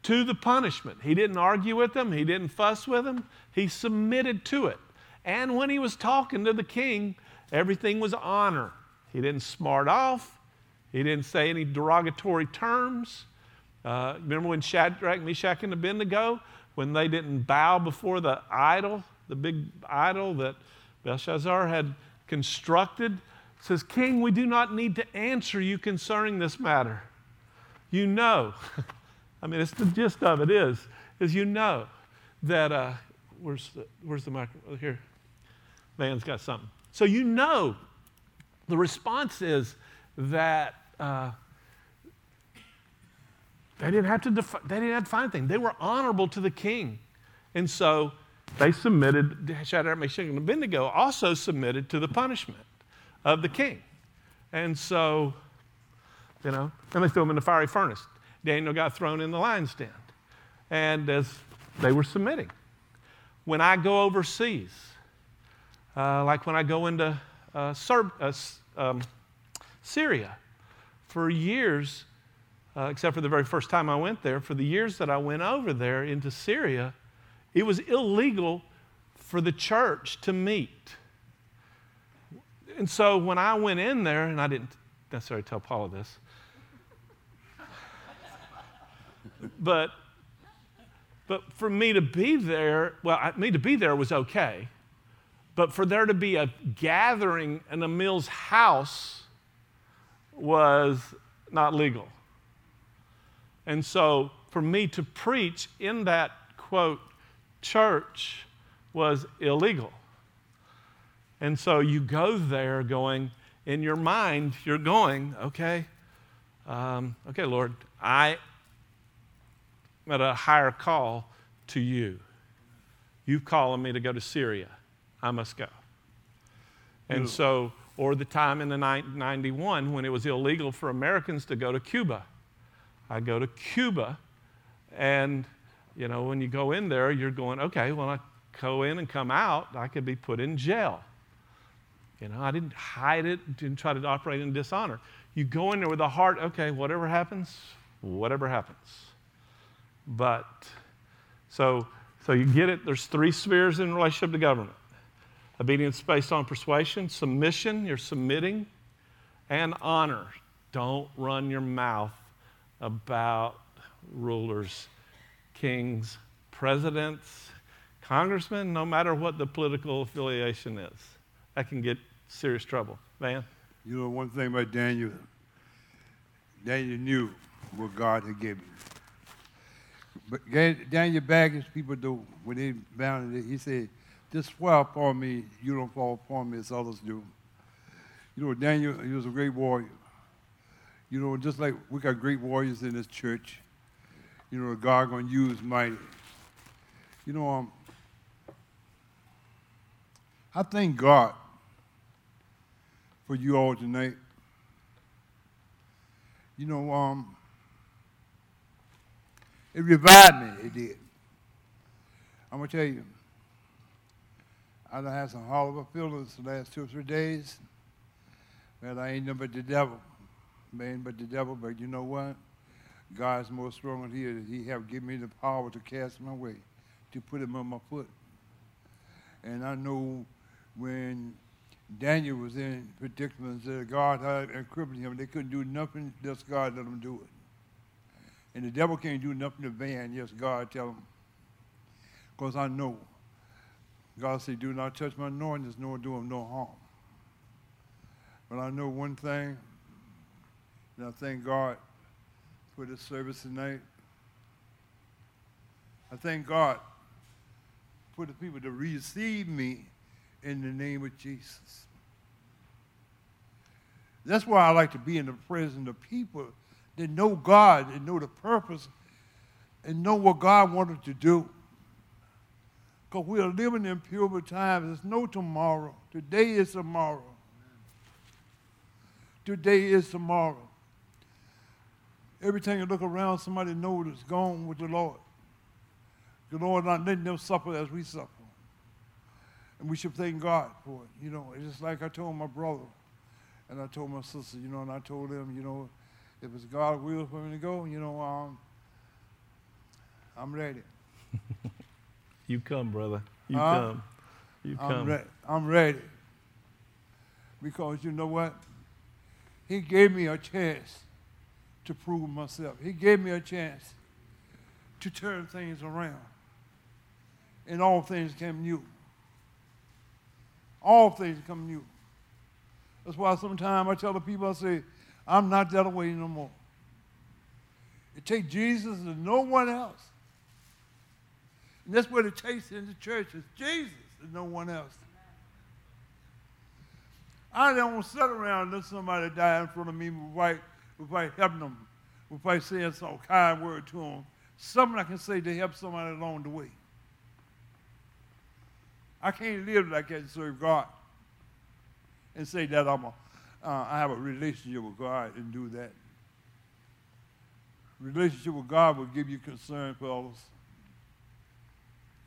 to the punishment. He didn't argue with them, he didn't fuss with them, he submitted to it. And when he was talking to the king, everything was honor. He didn't smart off, he didn't say any derogatory terms. Uh, remember when Shadrach, Meshach, and Abednego, when they didn't bow before the idol, the big idol that Belshazzar had constructed, says, King, we do not need to answer you concerning this matter. You know, (laughs) I mean, it's the gist of it is, is you know that, uh, where's the, where's the microphone? Here. Van's got something. So you know the response is that uh, they didn't have to defi- they didn't have to find anything. They were honorable to the king, and so they submitted. Shadrach, Meshach, and Abednego also submitted to the punishment of the king, and so you know, and they threw him in the fiery furnace. Daniel got thrown in the lion's den, and as they were submitting, when I go overseas, uh, like when I go into uh, Serb, uh, um, Syria, for years uh, except for the very first time I went there, for the years that I went over there into Syria, it was illegal for the church to meet. And so when I went in there, and I didn't necessarily tell Paula this, but but for me to be there, well, I, me to be there was okay. But for there to be a gathering in Emil's house was not legal. And so for me to preach in that quote church was illegal. And so you go there going, in your mind, you're going, okay, um, okay, Lord, I at a higher call to you. You've calling me to go to Syria. I must go. And so, or the time in the 91 when it was illegal for Americans to go to Cuba. I go to Cuba, and you know, when you go in there, you're going, okay, when I go in and come out, I could be put in jail. You know, I didn't hide it, didn't try to operate in dishonor. You go in there with a heart, okay, whatever happens, whatever happens. But so so you get it, there's three spheres in relationship to government. Obedience based on persuasion, submission, you're submitting, and honor. Don't run your mouth about rulers, kings, presidents, congressmen, no matter what the political affiliation is. That can get serious trouble. Van? You know, one thing about Daniel, Daniel knew what God had given. But Daniel Baggage, people do, when they bound it, he said, just fall upon me, you don't fall upon me as others do. You know, Daniel, he was a great warrior. You know, just like we got great warriors in this church, you know, God gonna use mighty. You know, um, I thank God for you all tonight. You know, um, it revived me, it did. I'm gonna tell you, I done had some horrible feelings the last two or three days. But I ain't nothing but the devil man but the devil, but you know what? God's more strong than he is. He have given me the power to cast my way, to put him on my foot. And I know when Daniel was in predicaments that God had encrypted him, they couldn't do nothing, just God let them do it. And the devil can't do nothing to Van, yes, God tell him. Because I know. God said, do not touch my anointings, nor do him no harm. But I know one thing, and I thank God for this service tonight. I thank God for the people to receive me in the name of Jesus. That's why I like to be in the presence of people that know God and know the purpose and know what God wanted to do. Because we are living in pure times. There's no tomorrow. Today is tomorrow. Today is tomorrow. Every time you look around, somebody knows it's gone with the Lord. The Lord not letting them suffer as we suffer. And we should thank God for it. You know, it's just like I told my brother and I told my sister, you know, and I told them, you know, if it's God's will for me to go, you know, um, I'm ready. (laughs) you come, brother. You huh? come. You come. I'm, re- I'm ready. Because you know what? He gave me a chance to prove myself. He gave me a chance to turn things around. And all things came new. All things come new. That's why sometimes I tell the people, I say, I'm not that way no more. It takes Jesus and no one else. And that's what it takes in the church is Jesus and no one else. I don't want to sit around and let somebody die in front of me without, without helping them, without saying some kind word to them. Something I can say to help somebody along the way. I can't live like that and serve God and say that I'm a, uh, I have a relationship with God and do that. Relationship with God will give you concern for others.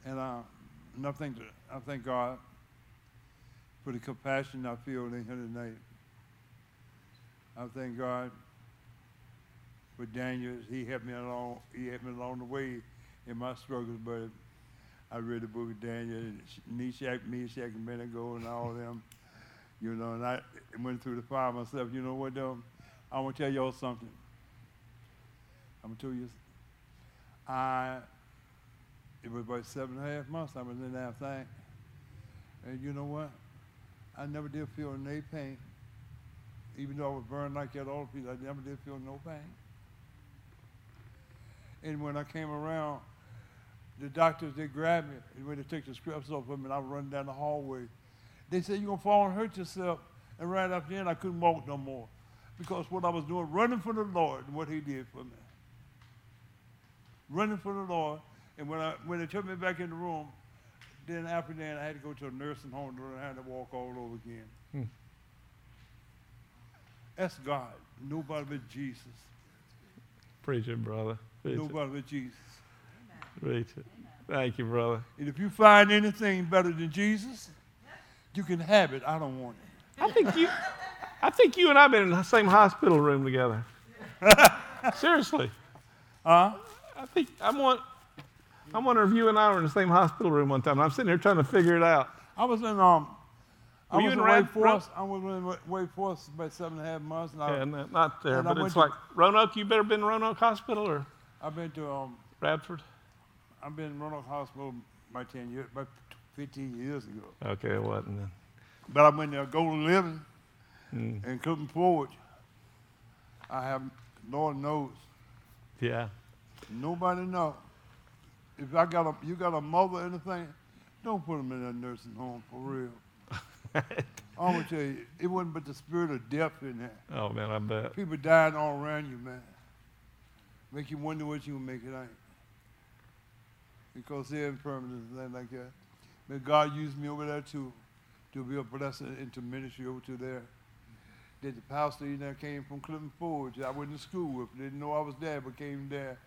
And, uh, and I, thank, I thank God for the compassion I feel in here tonight. I thank God for Daniel. He helped me along. He helped me along the way in my struggles. But I read the book of Daniel, Meshach, Meshach, and Abednego, and all of them. You know, and I went through the fire myself. You know what, though? I want to tell y'all something. I'm going to tell you. I, it was about seven and a half months I was in that thing. And you know what? I never did feel any pain. Even though I was burned like that all people, I never did feel no pain. And when I came around, the doctors, they grabbed me and when they took the strips off of me, and I was running down the hallway. They said, You're going to fall and hurt yourself. And right after then, I couldn't walk no more because what I was doing, running for the Lord, and what He did for me. Running for the Lord. And when, I, when they took me back in the room, then after that, I had to go to a nursing home to learn how to walk all over again. Hmm. That's God. Nobody but Jesus. Preach it, brother. Preach it. Nobody but Jesus. Preach it. Thank you, brother. And if you find anything better than Jesus, you can have it. I don't want it. I think you, I think you and I've been in the same hospital room together. (laughs) Seriously. Huh? I think I'm one. I wonder if you and I were in the same hospital room one time. I'm sitting here trying to figure it out. I was in um. Were I was in, in Wake Forest. I was in Wake Forest about seven and a half months. And I, yeah, no, not there, but it's to, like Roanoke. You better been to Roanoke Hospital or? I've been to um. Radford. I've been in Roanoke Hospital my ten years, by 15 years ago. Okay, it wasn't then. But I went there Golden Living mm. and couldn't forward. I have, Lord knows. Yeah. Nobody know. If I got a, you got a mother or anything, don't put them in a nursing home for real. (laughs) I'm gonna tell you, it wasn't but the spirit of death in there. Oh man, I bet. People dying all around you, man. Make you wonder what you would make it out. Because they're impermanent and things like that. But God used me over there to, to be a blessing into ministry over to there. That the pastor you know came from Clifton Forge. I went to school with, didn't know I was there, but came there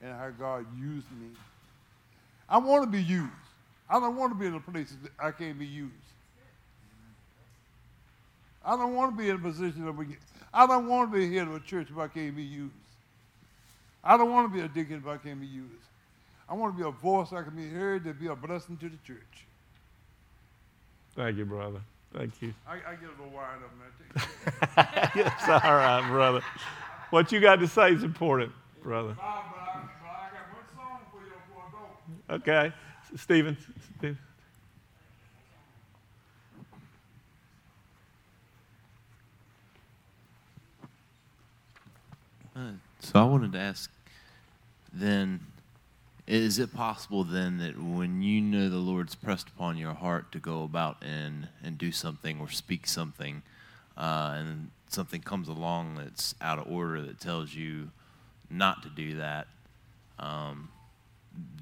and how God used me. I want to be used. I don't want to be in a place that I can't be used. I don't want to be in a position of, I don't want to be head of a church if I can't be used. I don't want to be a deacon if I can't be used. I want to be a voice that can be heard to be a blessing to the church. Thank you, brother. Thank you. I, I get a little wired up, man. it's all right, brother. What you got to say is important, brother. But I, but I got one song for you before I go. Okay, Stephen. Stephen. So I wanted to ask then, is it possible then that when you know the Lord's pressed upon your heart to go about and, and do something or speak something, uh, and something comes along that's out of order that tells you not to do that, um,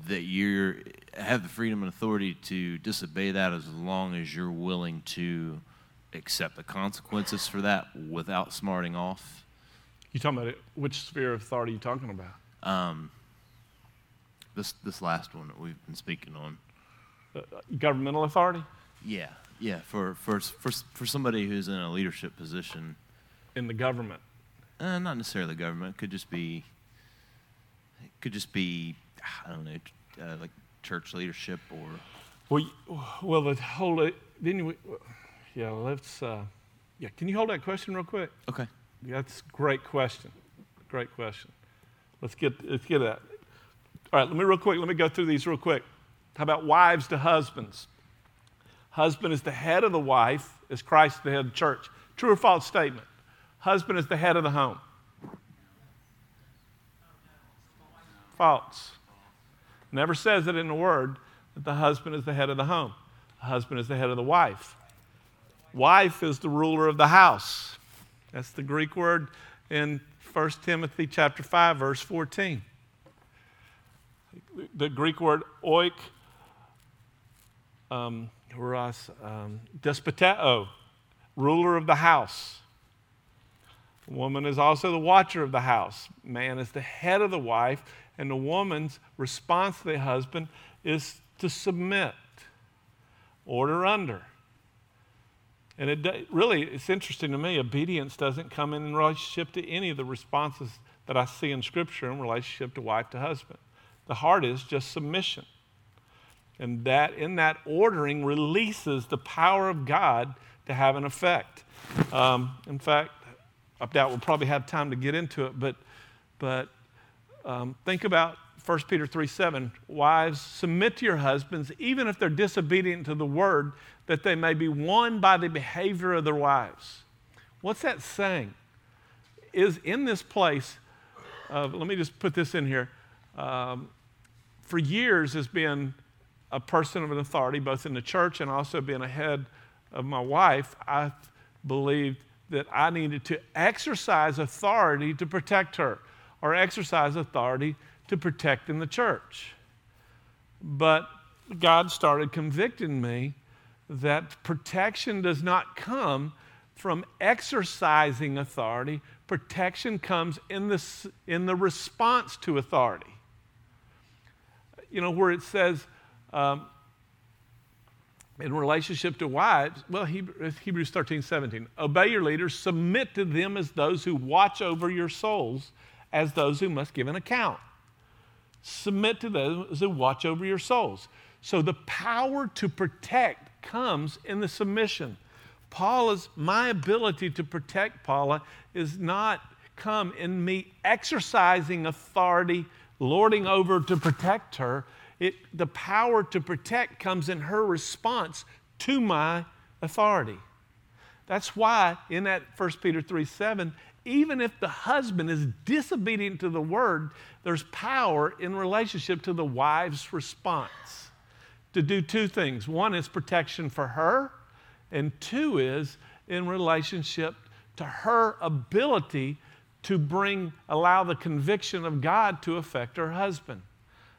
that you have the freedom and authority to disobey that as long as you're willing to accept the consequences for that without smarting off? You talking about it? Which sphere of thought are you talking about? Um, this this last one that we've been speaking on. Uh, governmental authority Yeah, yeah. For for for for somebody who's in a leadership position, in the government. uh, not necessarily the government. Could just be. It could just be I don't know, uh, like church leadership or. Well, well, the whole. Then you, yeah. Let's. Uh, yeah. Can you hold that question real quick? Okay. That's a great question. Great question. Let's get let's get that. All right, let me real quick. Let me go through these real quick. How about wives to husbands? Husband is the head of the wife, as Christ the head of the church. True or false statement? Husband is the head of the home. False. Never says it in the word that the husband is the head of the home. The husband is the head of the wife. Wife is the ruler of the house. That's the Greek word in 1 Timothy chapter 5 verse 14. The Greek word oik um, um, despoteo, ruler of the house. woman is also the watcher of the house. Man is the head of the wife, and the woman's response to the husband is to submit, order under. And it really, it's interesting to me, obedience doesn't come in relationship to any of the responses that I see in Scripture in relationship to wife to husband. The heart is just submission. And that in that ordering releases the power of God to have an effect. Um, in fact, I doubt we'll probably have time to get into it, but, but um, think about 1 Peter 3 7. Wives, submit to your husbands, even if they're disobedient to the word, that they may be won by the behavior of their wives. What's that saying? Is in this place, uh, let me just put this in here. Um, for years, has been a person of an authority, both in the church and also being a head of my wife, I believed that I needed to exercise authority to protect her or exercise authority to protect in the church. But God started convicting me that protection does not come from exercising authority, protection comes in the, in the response to authority. You know, where it says, um, in relationship to wives, well, Hebrews 13, 17. Obey your leaders, submit to them as those who watch over your souls, as those who must give an account. Submit to those who watch over your souls. So the power to protect comes in the submission. Paula's, my ability to protect Paula is not come in me exercising authority, lording over to protect her. It, the power to protect comes in her response to my authority. That's why in that 1 Peter 3 7, even if the husband is disobedient to the word, there's power in relationship to the wife's response to do two things. One is protection for her, and two is in relationship to her ability to bring, allow the conviction of God to affect her husband.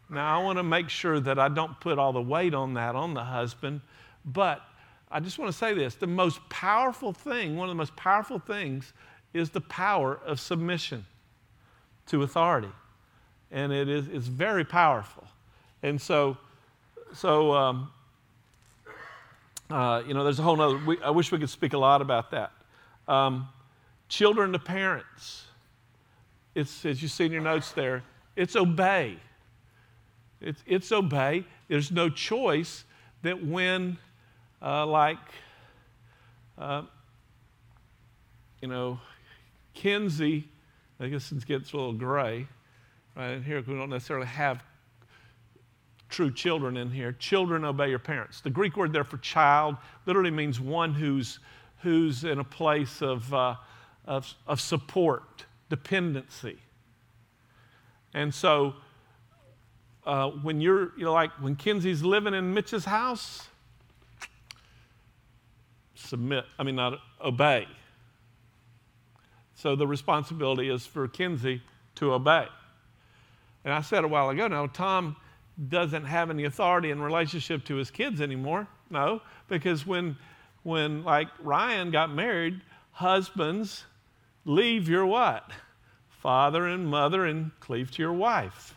Now, I want to make sure that I don't put all the weight on that on the husband, but I just want to say this the most powerful thing, one of the most powerful things, is the power of submission to authority. And it is it's very powerful. And so, so um, uh, you know, there's a whole other, I wish we could speak a lot about that. Um, children to parents, it's, as you see in your notes there, it's obey. It's, it's obey. There's no choice that when, uh, like, uh, you know, Kinsey, I guess it gets a little gray, right? And here we don't necessarily have true children in here. Children obey your parents. The Greek word there for child literally means one who's, who's in a place of, uh, of, of support, dependency. And so uh, when you're, you know, like when Kinsey's living in Mitch's house, submit, I mean, not obey. So the responsibility is for Kinsey to obey. And I said a while ago, no, Tom doesn't have any authority in relationship to his kids anymore. No, because when, when like Ryan got married, husbands leave your what? Father and mother and cleave to your wife.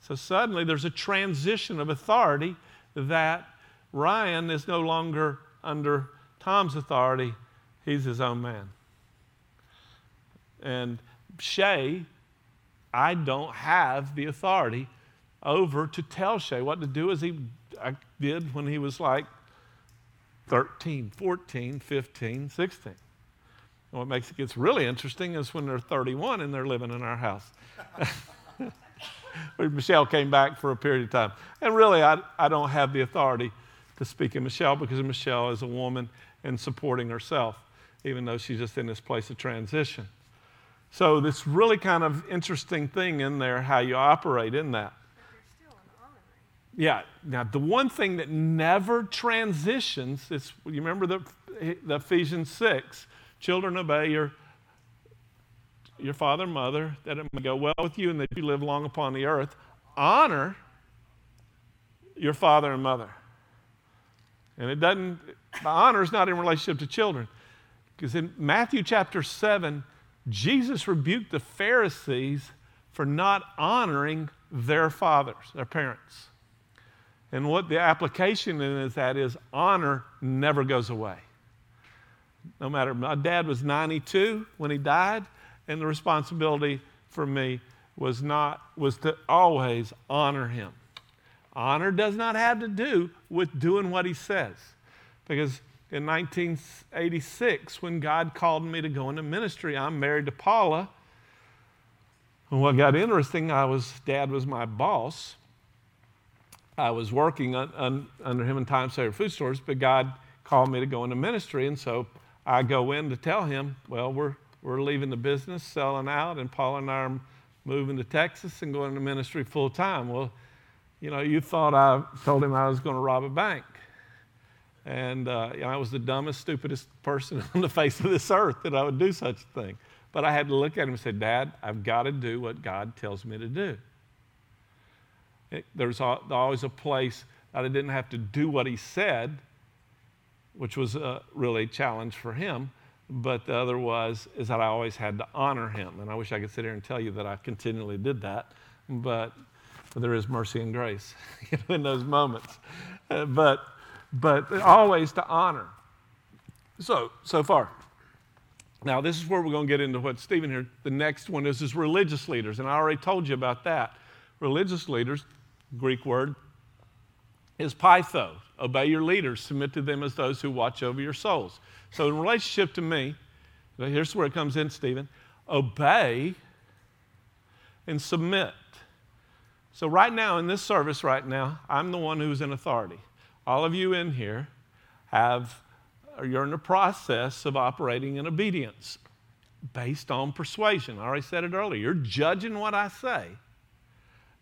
So suddenly there's a transition of authority that Ryan is no longer under Tom's authority, he's his own man. And Shay, I don't have the authority over to tell Shay what to do as he I did when he was like 13, 14, 15, 16. And what makes it gets really interesting is when they're 31 and they're living in our house. (laughs) Michelle came back for a period of time. And really, I, I don't have the authority to speak of Michelle because Michelle is a woman and supporting herself, even though she's just in this place of transition. So, this really kind of interesting thing in there, how you operate in that. Yeah. Now, the one thing that never transitions is you remember the, the Ephesians 6 children, obey your, your father and mother, that it may go well with you and that you live long upon the earth. Honor your father and mother. And it doesn't, the honor is not in relationship to children. Because in Matthew chapter 7, Jesus rebuked the Pharisees for not honoring their fathers, their parents. And what the application is that is honor never goes away. No matter, my dad was 92 when he died, and the responsibility for me was not was to always honor him. Honor does not have to do with doing what he says. Because in 1986, when God called me to go into ministry, I'm married to Paula. And what got interesting, I was dad was my boss. I was working un, un, under him in Time Saver Food Stores, but God called me to go into ministry, and so I go in to tell him, well, we're we're leaving the business, selling out, and Paul and I are moving to Texas and going to ministry full time. Well, you know, you thought I told him I was going to rob a bank. And uh, you know, I was the dumbest, stupidest person (laughs) on the face of this earth that I would do such a thing. But I had to look at him and say, Dad, I've got to do what God tells me to do. It, there's always a place that I didn't have to do what he said, which was a really challenge for him. But the other was is that I always had to honor him. And I wish I could sit here and tell you that I continually did that. But there is mercy and grace (laughs) in those moments. Uh, but, but always to honor. So, so far. Now, this is where we're going to get into what Stephen here. The next one is, is religious leaders, and I already told you about that. Religious leaders, Greek word, is peitho. Obey your leaders, submit to them as those who watch over your souls. So, in relationship to me, here's where it comes in, Stephen obey and submit. So, right now, in this service, right now, I'm the one who's in authority. All of you in here have, or you're in the process of operating in obedience based on persuasion. I already said it earlier. You're judging what I say.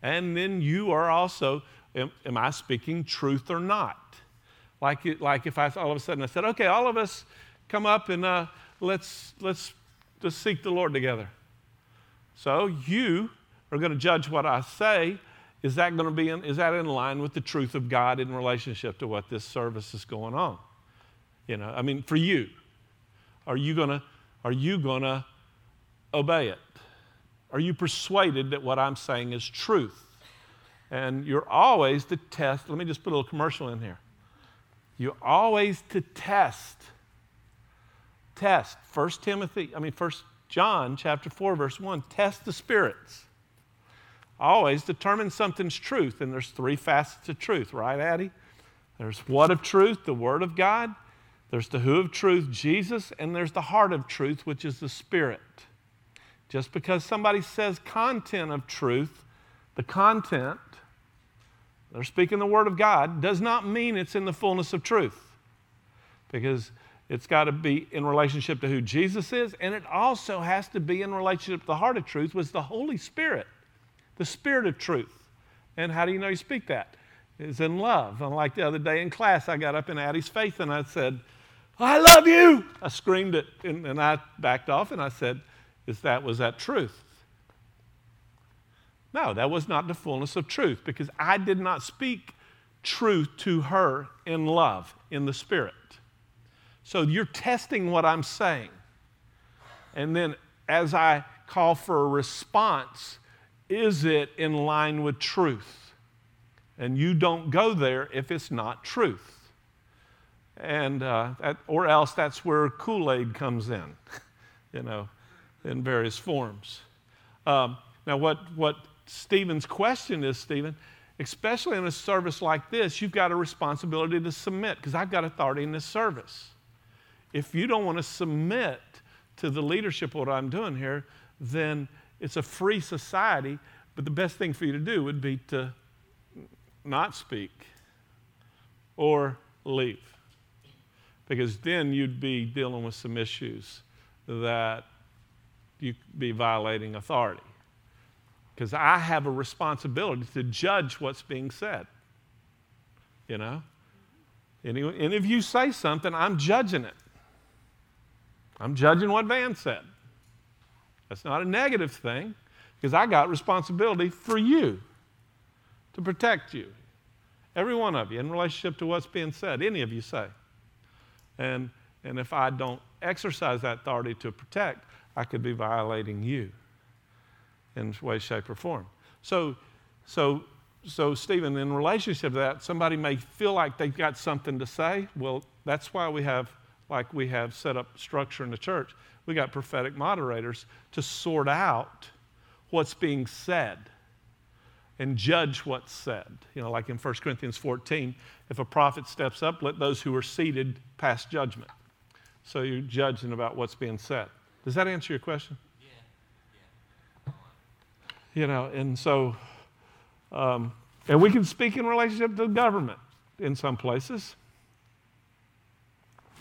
And then you are also, am, am I speaking truth or not? Like, like if I all of a sudden I said, okay, all of us come up and uh, let's, let's seek the Lord together. So you are going to judge what I say. Is that going to be in, is that in line with the truth of God in relationship to what this service is going on? You know, I mean, for you, are you going to are you going to obey it? Are you persuaded that what I'm saying is truth? And you're always to test. Let me just put a little commercial in here. You're always to test. Test. First Timothy, I mean, First John chapter 4, verse 1. Test the spirits always determine something's truth. And there's three facets of truth, right, Addie? There's what of truth, the Word of God. There's the who of truth, Jesus. And there's the heart of truth, which is the Spirit. Just because somebody says content of truth, the content, they're speaking the Word of God, does not mean it's in the fullness of truth. Because it's got to be in relationship to who Jesus is, and it also has to be in relationship to the heart of truth, is the Holy Spirit the spirit of truth. And how do you know you speak that? Is in love. Unlike the other day in class, I got up in Addie's face and I said, I love you. I screamed it and, and I backed off and I said, Is that was that truth? No, that was not the fullness of truth because I did not speak truth to her in love, in the spirit. So you're testing what I'm saying. And then as I call for a response, is it in line with truth? And you don't go there if it's not truth. And, uh, that, or else that's where Kool Aid comes in, (laughs) you know, in various forms. Um, now, what, what Stephen's question is, Stephen, especially in a service like this, you've got a responsibility to submit because I've got authority in this service. If you don't want to submit to the leadership of what I'm doing here, then it's a free society, but the best thing for you to do would be to not speak or leave. Because then you'd be dealing with some issues that you'd be violating authority. Because I have a responsibility to judge what's being said. You know? Any, any of you say something, I'm judging it. I'm judging what Van said. That's not a negative thing because I got responsibility for you to protect you. Every one of you in relationship to what's being said, any of you say. And, and if I don't exercise that authority to protect, I could be violating you in way, shape, or form. So, so, so Stephen, in relationship to that, somebody may feel like they've got something to say. Well, that's why we have, like we have set up structure in the church, we got prophetic moderators to sort out what's being said and judge what's said. You know, like in 1 Corinthians 14, if a prophet steps up, let those who are seated pass judgment. So you're judging about what's being said. Does that answer your question? You know, and so, um, and we can speak in relationship to government in some places.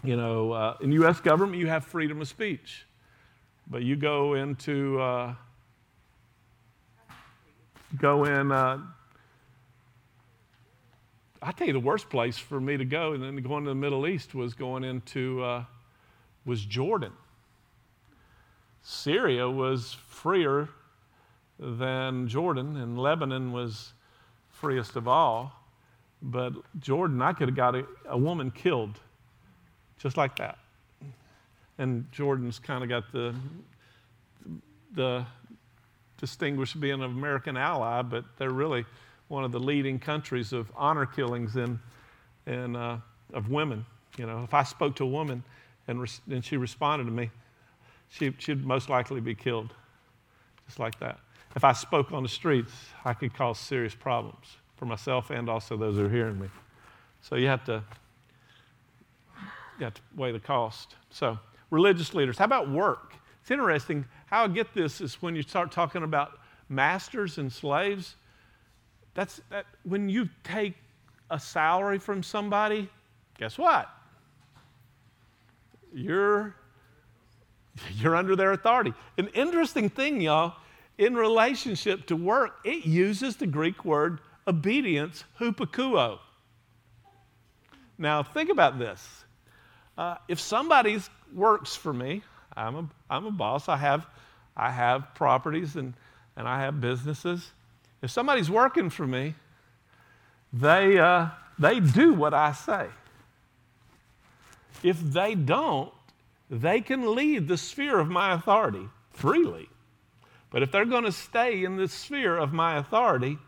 You know, uh, in U.S. government, you have freedom of speech, but you go into uh, go in. Uh, I tell you, the worst place for me to go, and then going to the Middle East was going into uh, was Jordan. Syria was freer than Jordan, and Lebanon was freest of all. But Jordan, I could have got a, a woman killed just like that. And Jordan's kind of got the the distinguished being an American ally, but they're really one of the leading countries of honor killings in, in, uh, of women. You know, if I spoke to a woman and, and she responded to me, she, she'd most likely be killed, just like that. If I spoke on the streets, I could cause serious problems for myself and also those who are hearing me. So you have to, you have to weigh the cost. So, religious leaders. How about work? It's interesting. How I get this is when you start talking about masters and slaves. That's that when you take a salary from somebody, guess what? You're (laughs) you're under their authority. An interesting thing, y'all, in relationship to work, it uses the Greek word obedience, hupakuo. Now, think about this. Uh, if somebody works for me, I'm a, I'm a boss, I have, I have properties and, and I have businesses. If somebody's working for me, they, uh, they do what I say. If they don't, they can leave the sphere of my authority freely. But if they're going to stay in the sphere of my authority,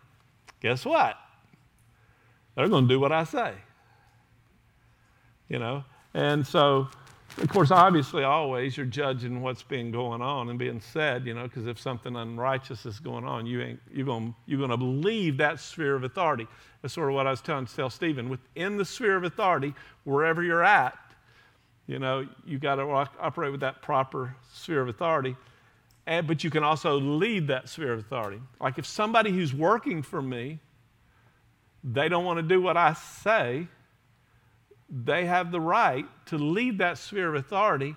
guess what? They're going to do what I say. You know? And so, of course, obviously, always you're judging what's being going on and being said, you know, because if something unrighteous is going on, you ain't, you're going you're going to leave that sphere of authority. That's sort of what I was telling tell Stephen. Within the sphere of authority, wherever you're at, you know, you got to operate with that proper sphere of authority. But you can also lead that sphere of authority. Like if somebody who's working for me, they don't want to do what I say, they have the right to lead that sphere of authority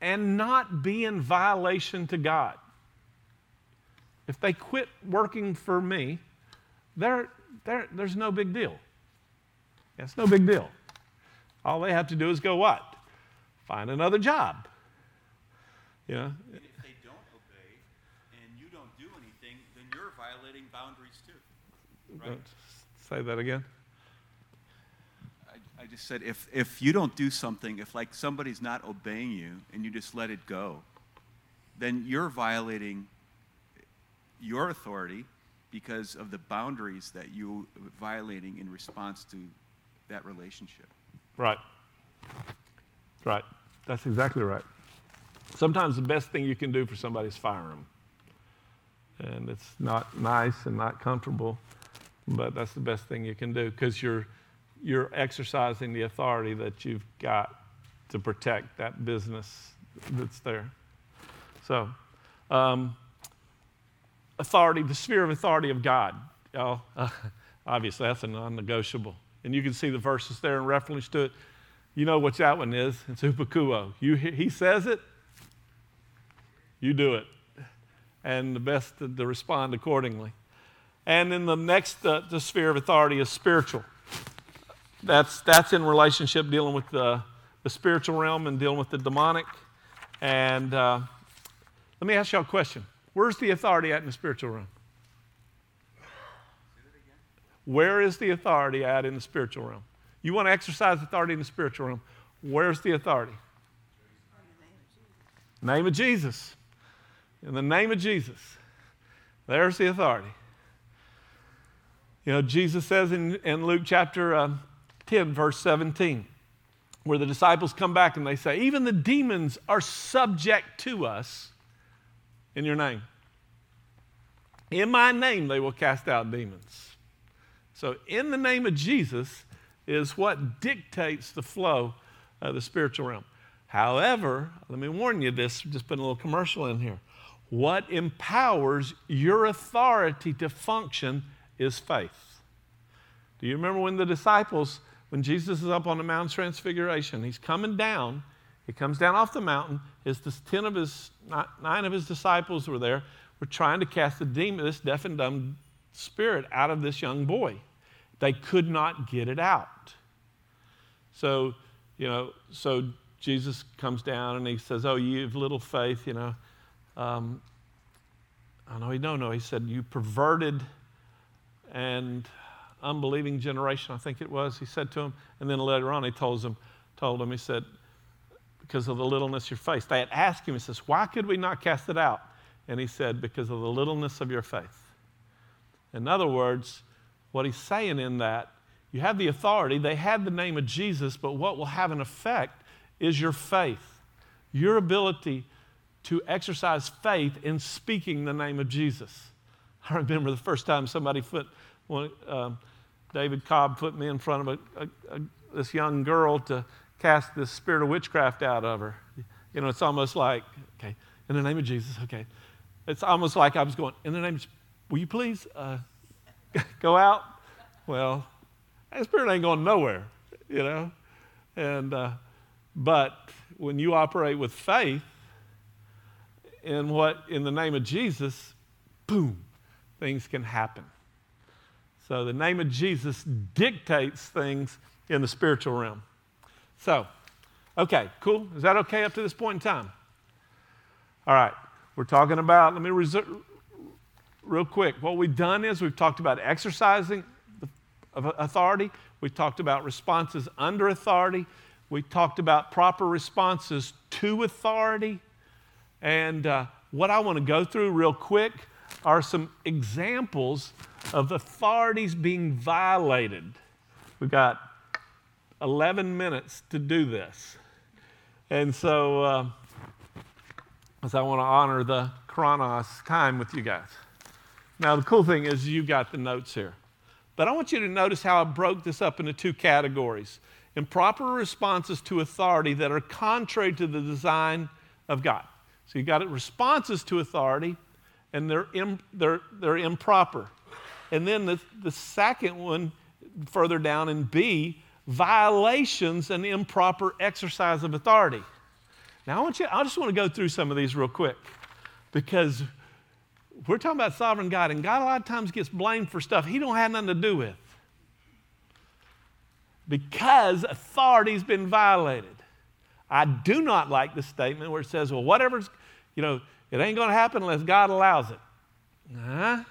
and not be in violation to God. If they quit working for me, they're, they're, there's no big deal. It's no big deal. All they have to do is go what? Find another job. You know? And if they don't obey and you don't do anything, then you're violating boundaries too. Right? Say that again. I, I just said if, if you don't do something, if like somebody's not obeying you and you just let it go, then you're violating your authority because of the boundaries that you are violating in response to that relationship. Right. Right. That's exactly right. Sometimes the best thing you can do for somebody is fire them. And it's not nice and not comfortable, but that's the best thing you can do because you're, you're exercising the authority that you've got to protect that business that's there. So, um, authority, the sphere of authority of God. Uh, (laughs) obviously, that's a non negotiable and you can see the verses there in reference to it. You know what that one is. It's hupakuo. You, he says it, you do it. And the best to, to respond accordingly. And then the next uh, the sphere of authority is spiritual. That's, that's in relationship dealing with the, the spiritual realm and dealing with the demonic. And uh, let me ask y'all a question Where's the authority at in the spiritual realm? Where is the authority at in the spiritual realm? You want to exercise authority in the spiritual realm. Where's the authority? Name of Jesus. In the name of Jesus. There's the authority. You know, Jesus says in, in Luke chapter uh, 10, verse 17, where the disciples come back and they say, Even the demons are subject to us in your name. In my name, they will cast out demons. So, in the name of Jesus is what dictates the flow of the spiritual realm. However, let me warn you this, just put a little commercial in here. What empowers your authority to function is faith. Do you remember when the disciples, when Jesus is up on the Mount Transfiguration, he's coming down, he comes down off the mountain, his, ten of his, nine of his disciples were there, were trying to cast the demon, this deaf and dumb spirit out of this young boy. They could not get it out. So, you know, so Jesus comes down and he says, Oh, you have little faith, you know. Um, I know he no, no. He said, You perverted and unbelieving generation, I think it was, he said to him. And then later on he told him, told him, he said, Because of the littleness of your faith. They had asked him, he says, Why could we not cast it out? And he said, Because of the littleness of your faith. In other words, what he's saying in that, you have the authority, they had the name of Jesus, but what will have an effect is your faith, your ability to exercise faith in speaking the name of Jesus. I remember the first time somebody put, uh, David Cobb put me in front of a, a, a, this young girl to cast this spirit of witchcraft out of her. You know, it's almost like, okay, in the name of Jesus, okay. It's almost like I was going, in the name of, will you please uh, (laughs) go out? Well, that spirit ain't going nowhere, you know. And uh, but when you operate with faith in what in the name of Jesus, boom, things can happen. So the name of Jesus dictates things in the spiritual realm. So, okay, cool. Is that okay up to this point in time? All right. We're talking about, let me reserve, real quick. What we've done is we've talked about exercising authority, we've talked about responses under authority, we talked about proper responses to authority. And uh, what I want to go through real quick are some examples of authorities being violated. We've got 11 minutes to do this. And so, uh, as I want to honor the Chronos time with you guys. Now, the cool thing is you got the notes here. But I want you to notice how I broke this up into two categories improper responses to authority that are contrary to the design of God. So you've got responses to authority, and they're, Im, they're, they're improper. And then the, the second one, further down in B, violations and improper exercise of authority. Now, I, want you, I just want to go through some of these real quick because we're talking about sovereign God, and God a lot of times gets blamed for stuff he don't have nothing to do with because authority's been violated. I do not like the statement where it says, well, whatever's, you know, it ain't going to happen unless God allows it. Huh?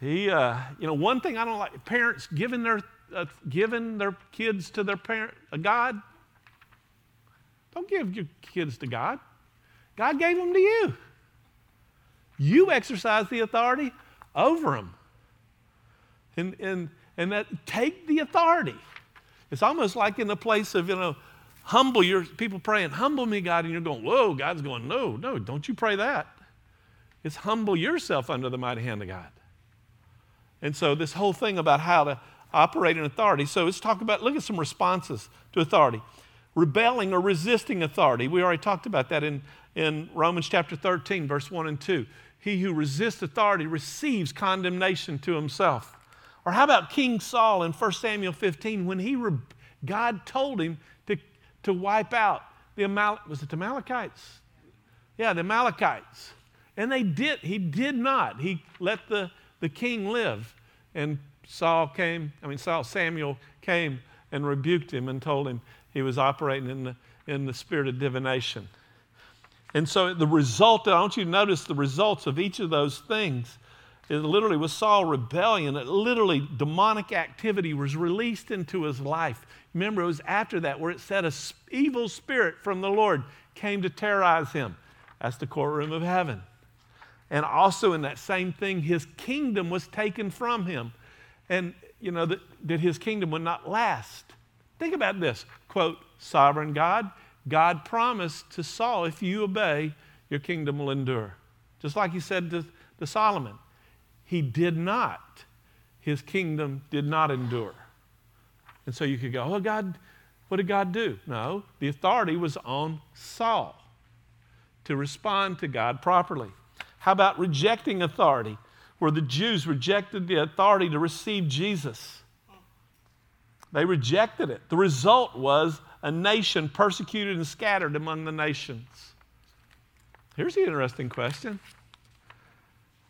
He, uh, you know, one thing I don't like, parents giving their, uh, giving their kids to their parent, uh, God. Don't give your kids to God. God gave them to you. You exercise the authority over them. And, and, and that take the authority. It's almost like in the place of, you know, humble your people praying, humble me, God, and you're going, whoa, God's going, no, no, don't you pray that. It's humble yourself under the mighty hand of God. And so this whole thing about how to operate in authority. So let's talk about, look at some responses to authority. Rebelling or resisting authority. We already talked about that in, in Romans chapter 13, verse 1 and 2. He who resists authority receives condemnation to himself. Or how about King Saul in 1 Samuel 15 when he re- God told him to, wipe out the Amal- was it the Amalekites? Yeah, the Amalekites. And they did, he did not. He let the, the king live. And Saul came, I mean, Saul, Samuel came and rebuked him and told him he was operating in the, in the spirit of divination. And so the result, I want you to notice the results of each of those things. It literally was Saul rebellion. It literally demonic activity was released into his life. Remember, it was after that where it said a evil spirit from the Lord came to terrorize him. That's the courtroom of heaven. And also in that same thing, his kingdom was taken from him. And, you know, that, that his kingdom would not last. Think about this quote, sovereign God, God promised to Saul, if you obey, your kingdom will endure. Just like he said to, to Solomon. He did not. His kingdom did not endure. And so you could go, oh, God, what did God do? No, the authority was on Saul to respond to God properly. How about rejecting authority, where the Jews rejected the authority to receive Jesus? They rejected it. The result was a nation persecuted and scattered among the nations. Here's the interesting question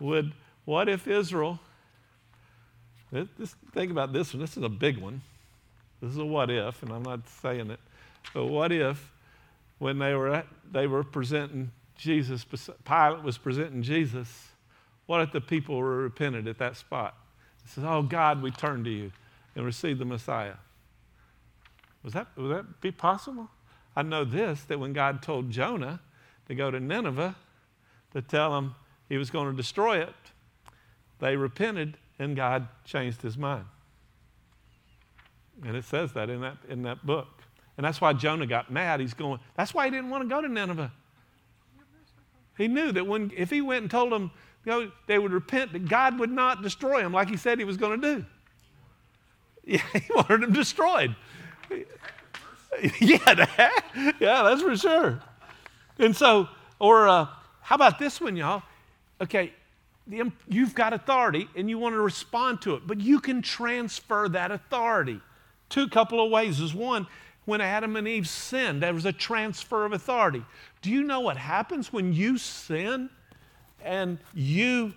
Would, what if Israel, this, think about this one, this is a big one. This is a what if, and I'm not saying it, but what if when they were, at, they were presenting Jesus, Pilate was presenting Jesus, what if the people were repented at that spot? He says, Oh God, we turn to you and receive the Messiah. Was that, would that be possible? I know this that when God told Jonah to go to Nineveh to tell him he was going to destroy it, they repented and God changed his mind. And it says that in that, in that book. And that's why Jonah got mad. He's going, that's why he didn't want to go to Nineveh. He knew that when, if he went and told them you know, they would repent, that God would not destroy them like he said he was going to do. (laughs) Yeah, he wanted them destroyed. (laughs) yeah, that, yeah, that's for sure. And so, or uh, how about this one, y'all? Okay, the, you've got authority and you want to respond to it, but you can transfer that authority. Two couple of ways is one, when Adam and Eve sinned, there was a transfer of authority. Do you know what happens when you sin and you,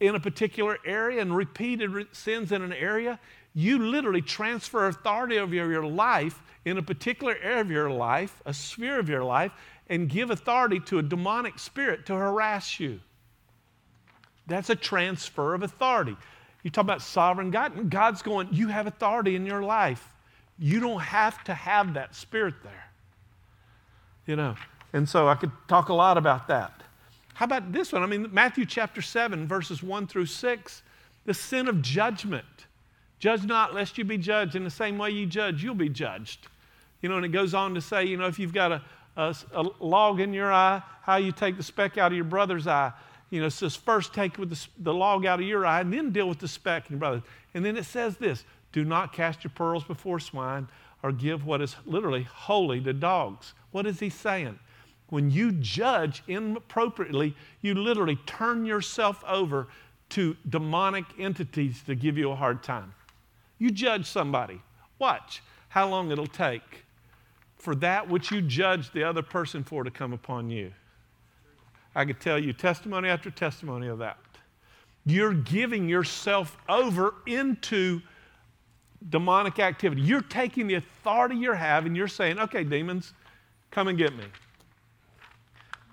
in a particular area, and repeated sins in an area, you literally transfer authority over your life in a particular area of your life, a sphere of your life, and give authority to a demonic spirit to harass you. That's a transfer of authority. You talk about sovereign God. God's going, you have authority in your life. You don't have to have that spirit there. You know, and so I could talk a lot about that. How about this one? I mean, Matthew chapter 7, verses 1 through 6, the sin of judgment. Judge not, lest you be judged. In the same way you judge, you'll be judged. You know, and it goes on to say, you know, if you've got a, a, a log in your eye, how you take the speck out of your brother's eye. You know, it says first take with the, the log out of your eye and then deal with the speck in your brother. And then it says this do not cast your pearls before swine or give what is literally holy to dogs. What is he saying? When you judge inappropriately, you literally turn yourself over to demonic entities to give you a hard time. You judge somebody. Watch how long it'll take for that which you judge the other person for to come upon you. I could tell you testimony after testimony of that. You're giving yourself over into demonic activity. You're taking the authority you have and you're saying, okay, demons, come and get me.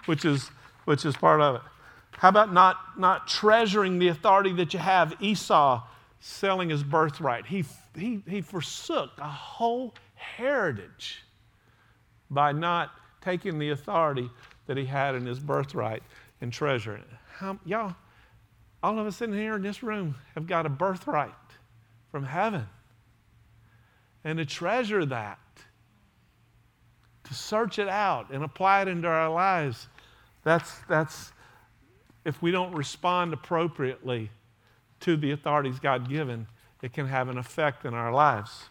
Which is, which is part of it. How about not, not treasuring the authority that you have? Esau selling his birthright. He, he, he forsook a whole heritage by not taking the authority that he had in his birthright and treasure. How, y'all, all of us in here in this room have got a birthright from heaven and to treasure that, to search it out and apply it into our lives. That's, that's if we don't respond appropriately to the authorities God given, it can have an effect in our lives.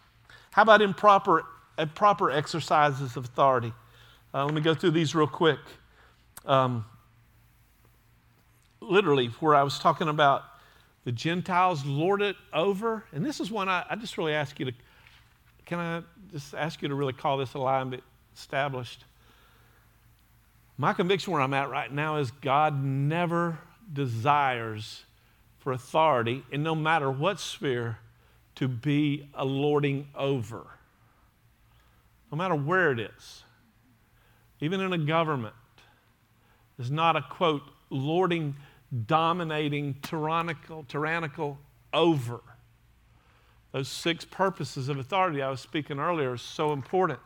How about improper, improper exercises of authority? Uh, let me go through these real quick. Um, literally, where I was talking about the Gentiles lord it over. And this is one I, I just really ask you to, can I just ask you to really call this a lie and established? My conviction where I'm at right now is God never desires for authority, in no matter what sphere, to be a lording over. No matter where it is, even in a government, is not a quote, lording, dominating, tyrannical, tyrannical over. Those six purposes of authority I was speaking earlier are so important.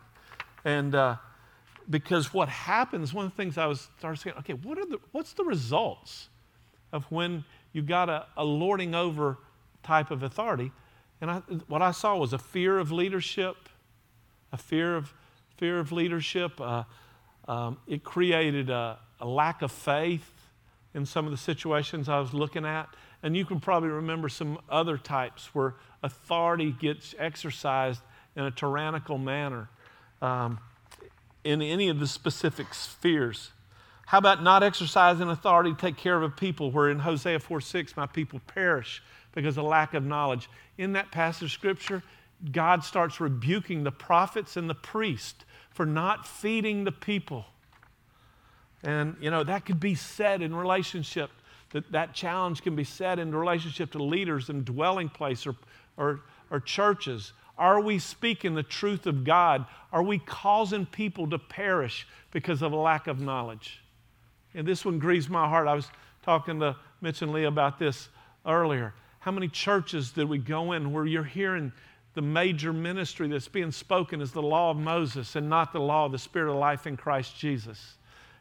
And uh, because what happens, one of the things I was started saying, okay, what are the, what's the results of when you got a, a lording over type of authority? And I, what I saw was a fear of leadership, a fear of, fear of leadership. Uh, um, it created a, a lack of faith in some of the situations I was looking at. And you can probably remember some other types where authority gets exercised in a tyrannical manner um, in any of the specific spheres. How about not exercising authority to take care of a people where in Hosea 4 6, my people perish because of lack of knowledge? In that passage of scripture, God starts rebuking the prophets and the priest for not feeding the people. And, you know, that could be said in relationship, that that challenge can be said in relationship to leaders and dwelling place or, or, or churches. Are we speaking the truth of God? Are we causing people to perish because of a lack of knowledge? And this one grieves my heart. I was talking to Mitch and Lee about this earlier. How many churches did we go in where you're hearing the major ministry that's being spoken is the law of Moses and not the law of the Spirit of life in Christ Jesus?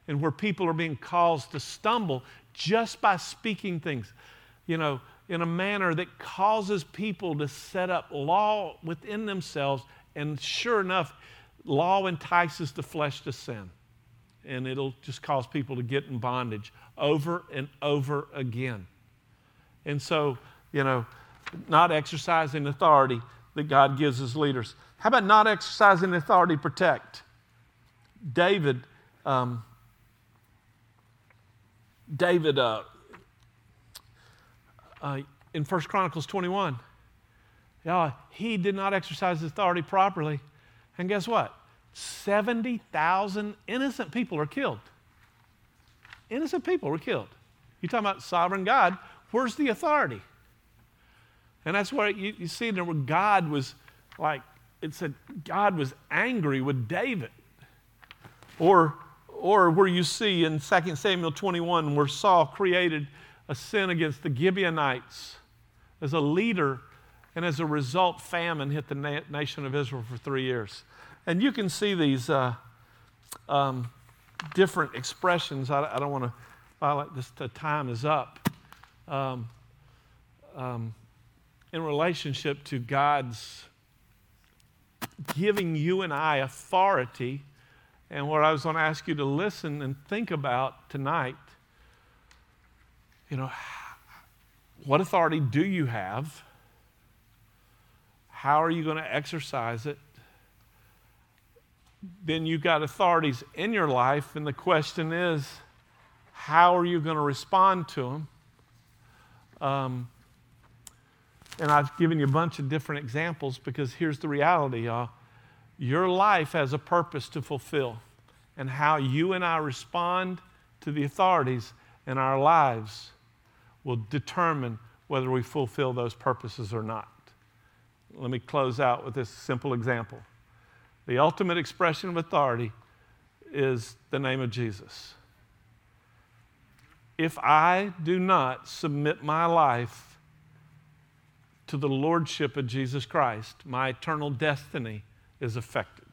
And where people are being caused to stumble just by speaking things, you know, in a manner that causes people to set up law within themselves. And sure enough, law entices the flesh to sin and it'll just cause people to get in bondage over and over again. And so, you know, not exercising authority that God gives his leaders. How about not exercising authority to protect? David, um, David, uh, uh, in 1 Chronicles 21, yeah, he did not exercise his authority properly. And guess what? 70,000 innocent people are killed. Innocent people were killed. You're talking about sovereign God. Where's the authority? And that's where you, you see there where God was like, it said God was angry with David. Or, or where you see in 2 Samuel 21 where Saul created a sin against the Gibeonites as a leader, and as a result, famine hit the na- nation of Israel for three years. And you can see these uh, um, different expressions. I, I don't want to violate this, the time is up. Um, um, in relationship to God's giving you and I authority. And what I was going to ask you to listen and think about tonight, you know, what authority do you have? How are you going to exercise it? then you've got authorities in your life, and the question is, how are you going to respond to them? Um, and I've given you a bunch of different examples because here's the reality, y'all. Your life has a purpose to fulfill, and how you and I respond to the authorities in our lives will determine whether we fulfill those purposes or not. Let me close out with this simple example. The ultimate expression of authority is the name of Jesus. If I do not submit my life to the lordship of Jesus Christ, my eternal destiny is affected.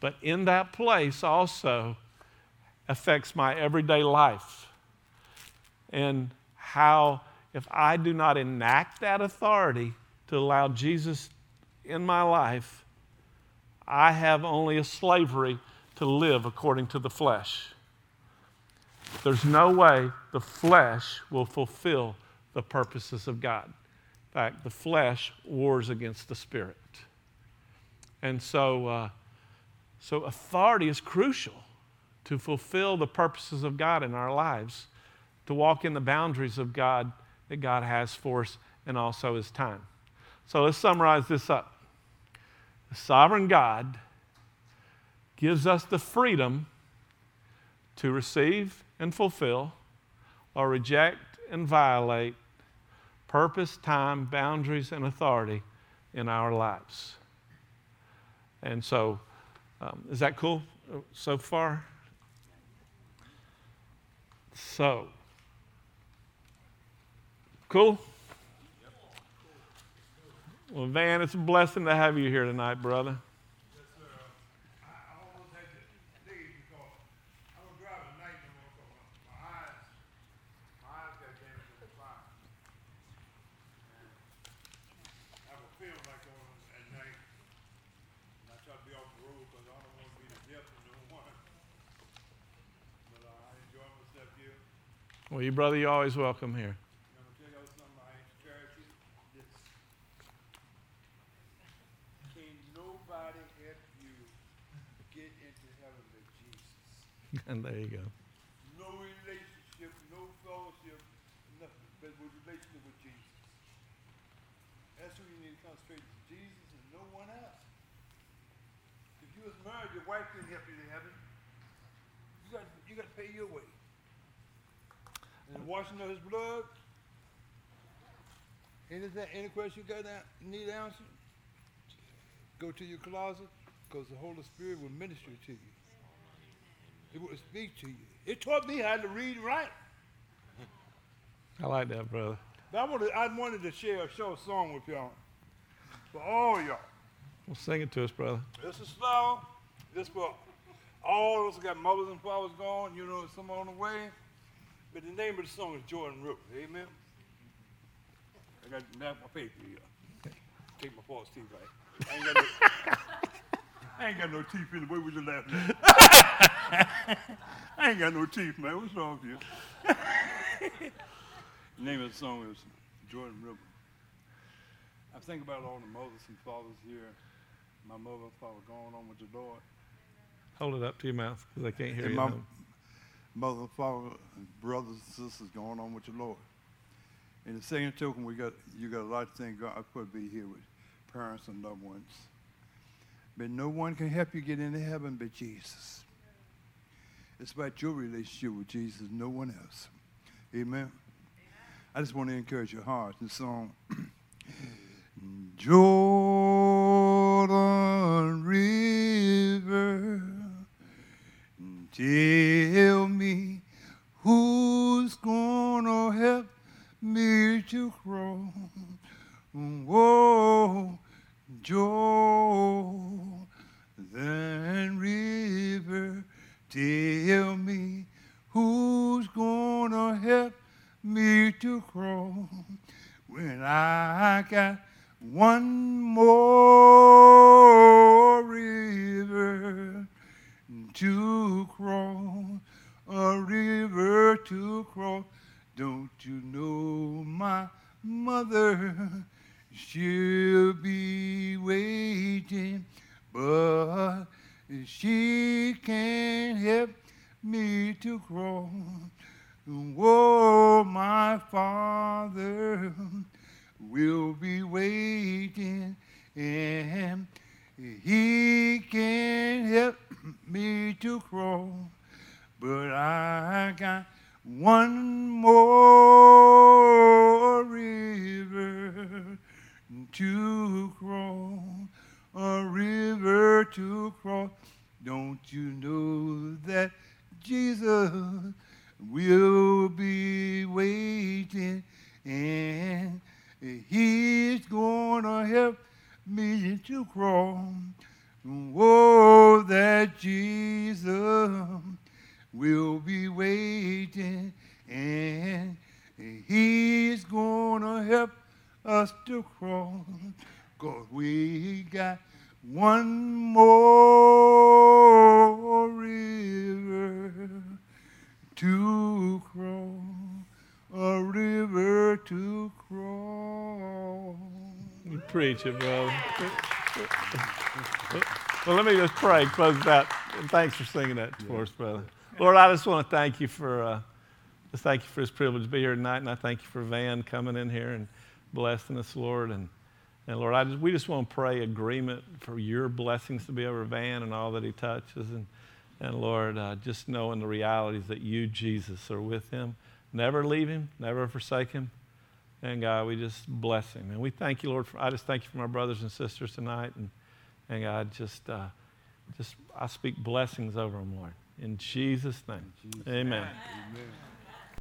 But in that place also affects my everyday life. And how, if I do not enact that authority to allow Jesus in my life, I have only a slavery to live according to the flesh. There's no way the flesh will fulfill the purposes of God. In fact, the flesh wars against the spirit. And so, uh, so authority is crucial to fulfill the purposes of God in our lives, to walk in the boundaries of God that God has for us and also His time. So let's summarize this up. The sovereign God gives us the freedom to receive and fulfill or reject and violate purpose, time, boundaries, and authority in our lives. And so, um, is that cool uh, so far? So, cool? Well, Van, it's a blessing to have you here tonight, brother. Yes, sir. I, I almost had to leave because I don't drive at night no more because my eyes, my eyes got damaged in the fire. And I have a film like on at night. And I try to be off the road because I don't want to be the death of no one. But uh, I enjoy myself here. Well, you brother, you're always welcome here. And (laughs) there you go. No relationship, no fellowship, nothing, but with relationship with Jesus. That's who you need to concentrate to Jesus and no one else. If you was married, your wife couldn't help you to heaven. You got you got to pay your way. And the washing of his blood. Anything, any question you got that need answered? Go to your closet, because the Holy Spirit will minister to you. It will speak to you. It taught me how to read and write. I like that, brother. But I wanted, I wanted to share a short song with y'all. For all y'all. Well, sing it to us, brother. This is slow. This for all of us got mothers and fathers gone, you know, some on the way. But the name of the song is Jordan River. Amen. I got that my paper here. Take my false teeth out. I ain't got no, I ain't got no teeth in the way we just laughing at. I ain't got no teeth, man. What's wrong with you? the name of the song is Jordan River. I think about all the mothers and fathers here. My mother and father going on with the Lord. Hold it up to your mouth because I can't hear And you. my now. Mother, father, and brothers and sisters going on with the Lord. In the same token, we got you got a lot of things God could be here with parents and loved ones. But no one can help you get into heaven but Jesus. It's about your relationship with Jesus, no one else. Amen. I just want to encourage your heart. The song, (clears throat) Jordan tell me who's gonna help me to cross. Whoa, Jordan River, tell me who's gonna help me to cross when I got one more river to cross, a river to cross. Don't you know my mother? She'll be waiting, but she can't help me to cross. Oh, my father will be waiting, and he can help me to cross. But I got one more river to cross, a river to cross. Don't you know that Jesus will be waiting and he's gonna help me to cross. Oh, that Jesus will be waiting and he's gonna help us to cross. Cause we got one more river to cross, a river to cross. Preach it, brother. Well, let me just pray, close out. And thanks for singing that for us, brother. Lord, I just want to thank you for uh, just thank you for this privilege to be here tonight, and I thank you for Van coming in here and blessing us, Lord. And, and Lord, I just, we just want to pray agreement for your blessings to be over Van and all that he touches. And, and Lord, uh, just knowing the realities that you, Jesus, are with him. Never leave him, never forsake him. And God, we just bless him. And we thank you, Lord. For, I just thank you for my brothers and sisters tonight. And, and God, just, uh, just I speak blessings over them, Lord. In Jesus' name. Jesus. Amen. Amen.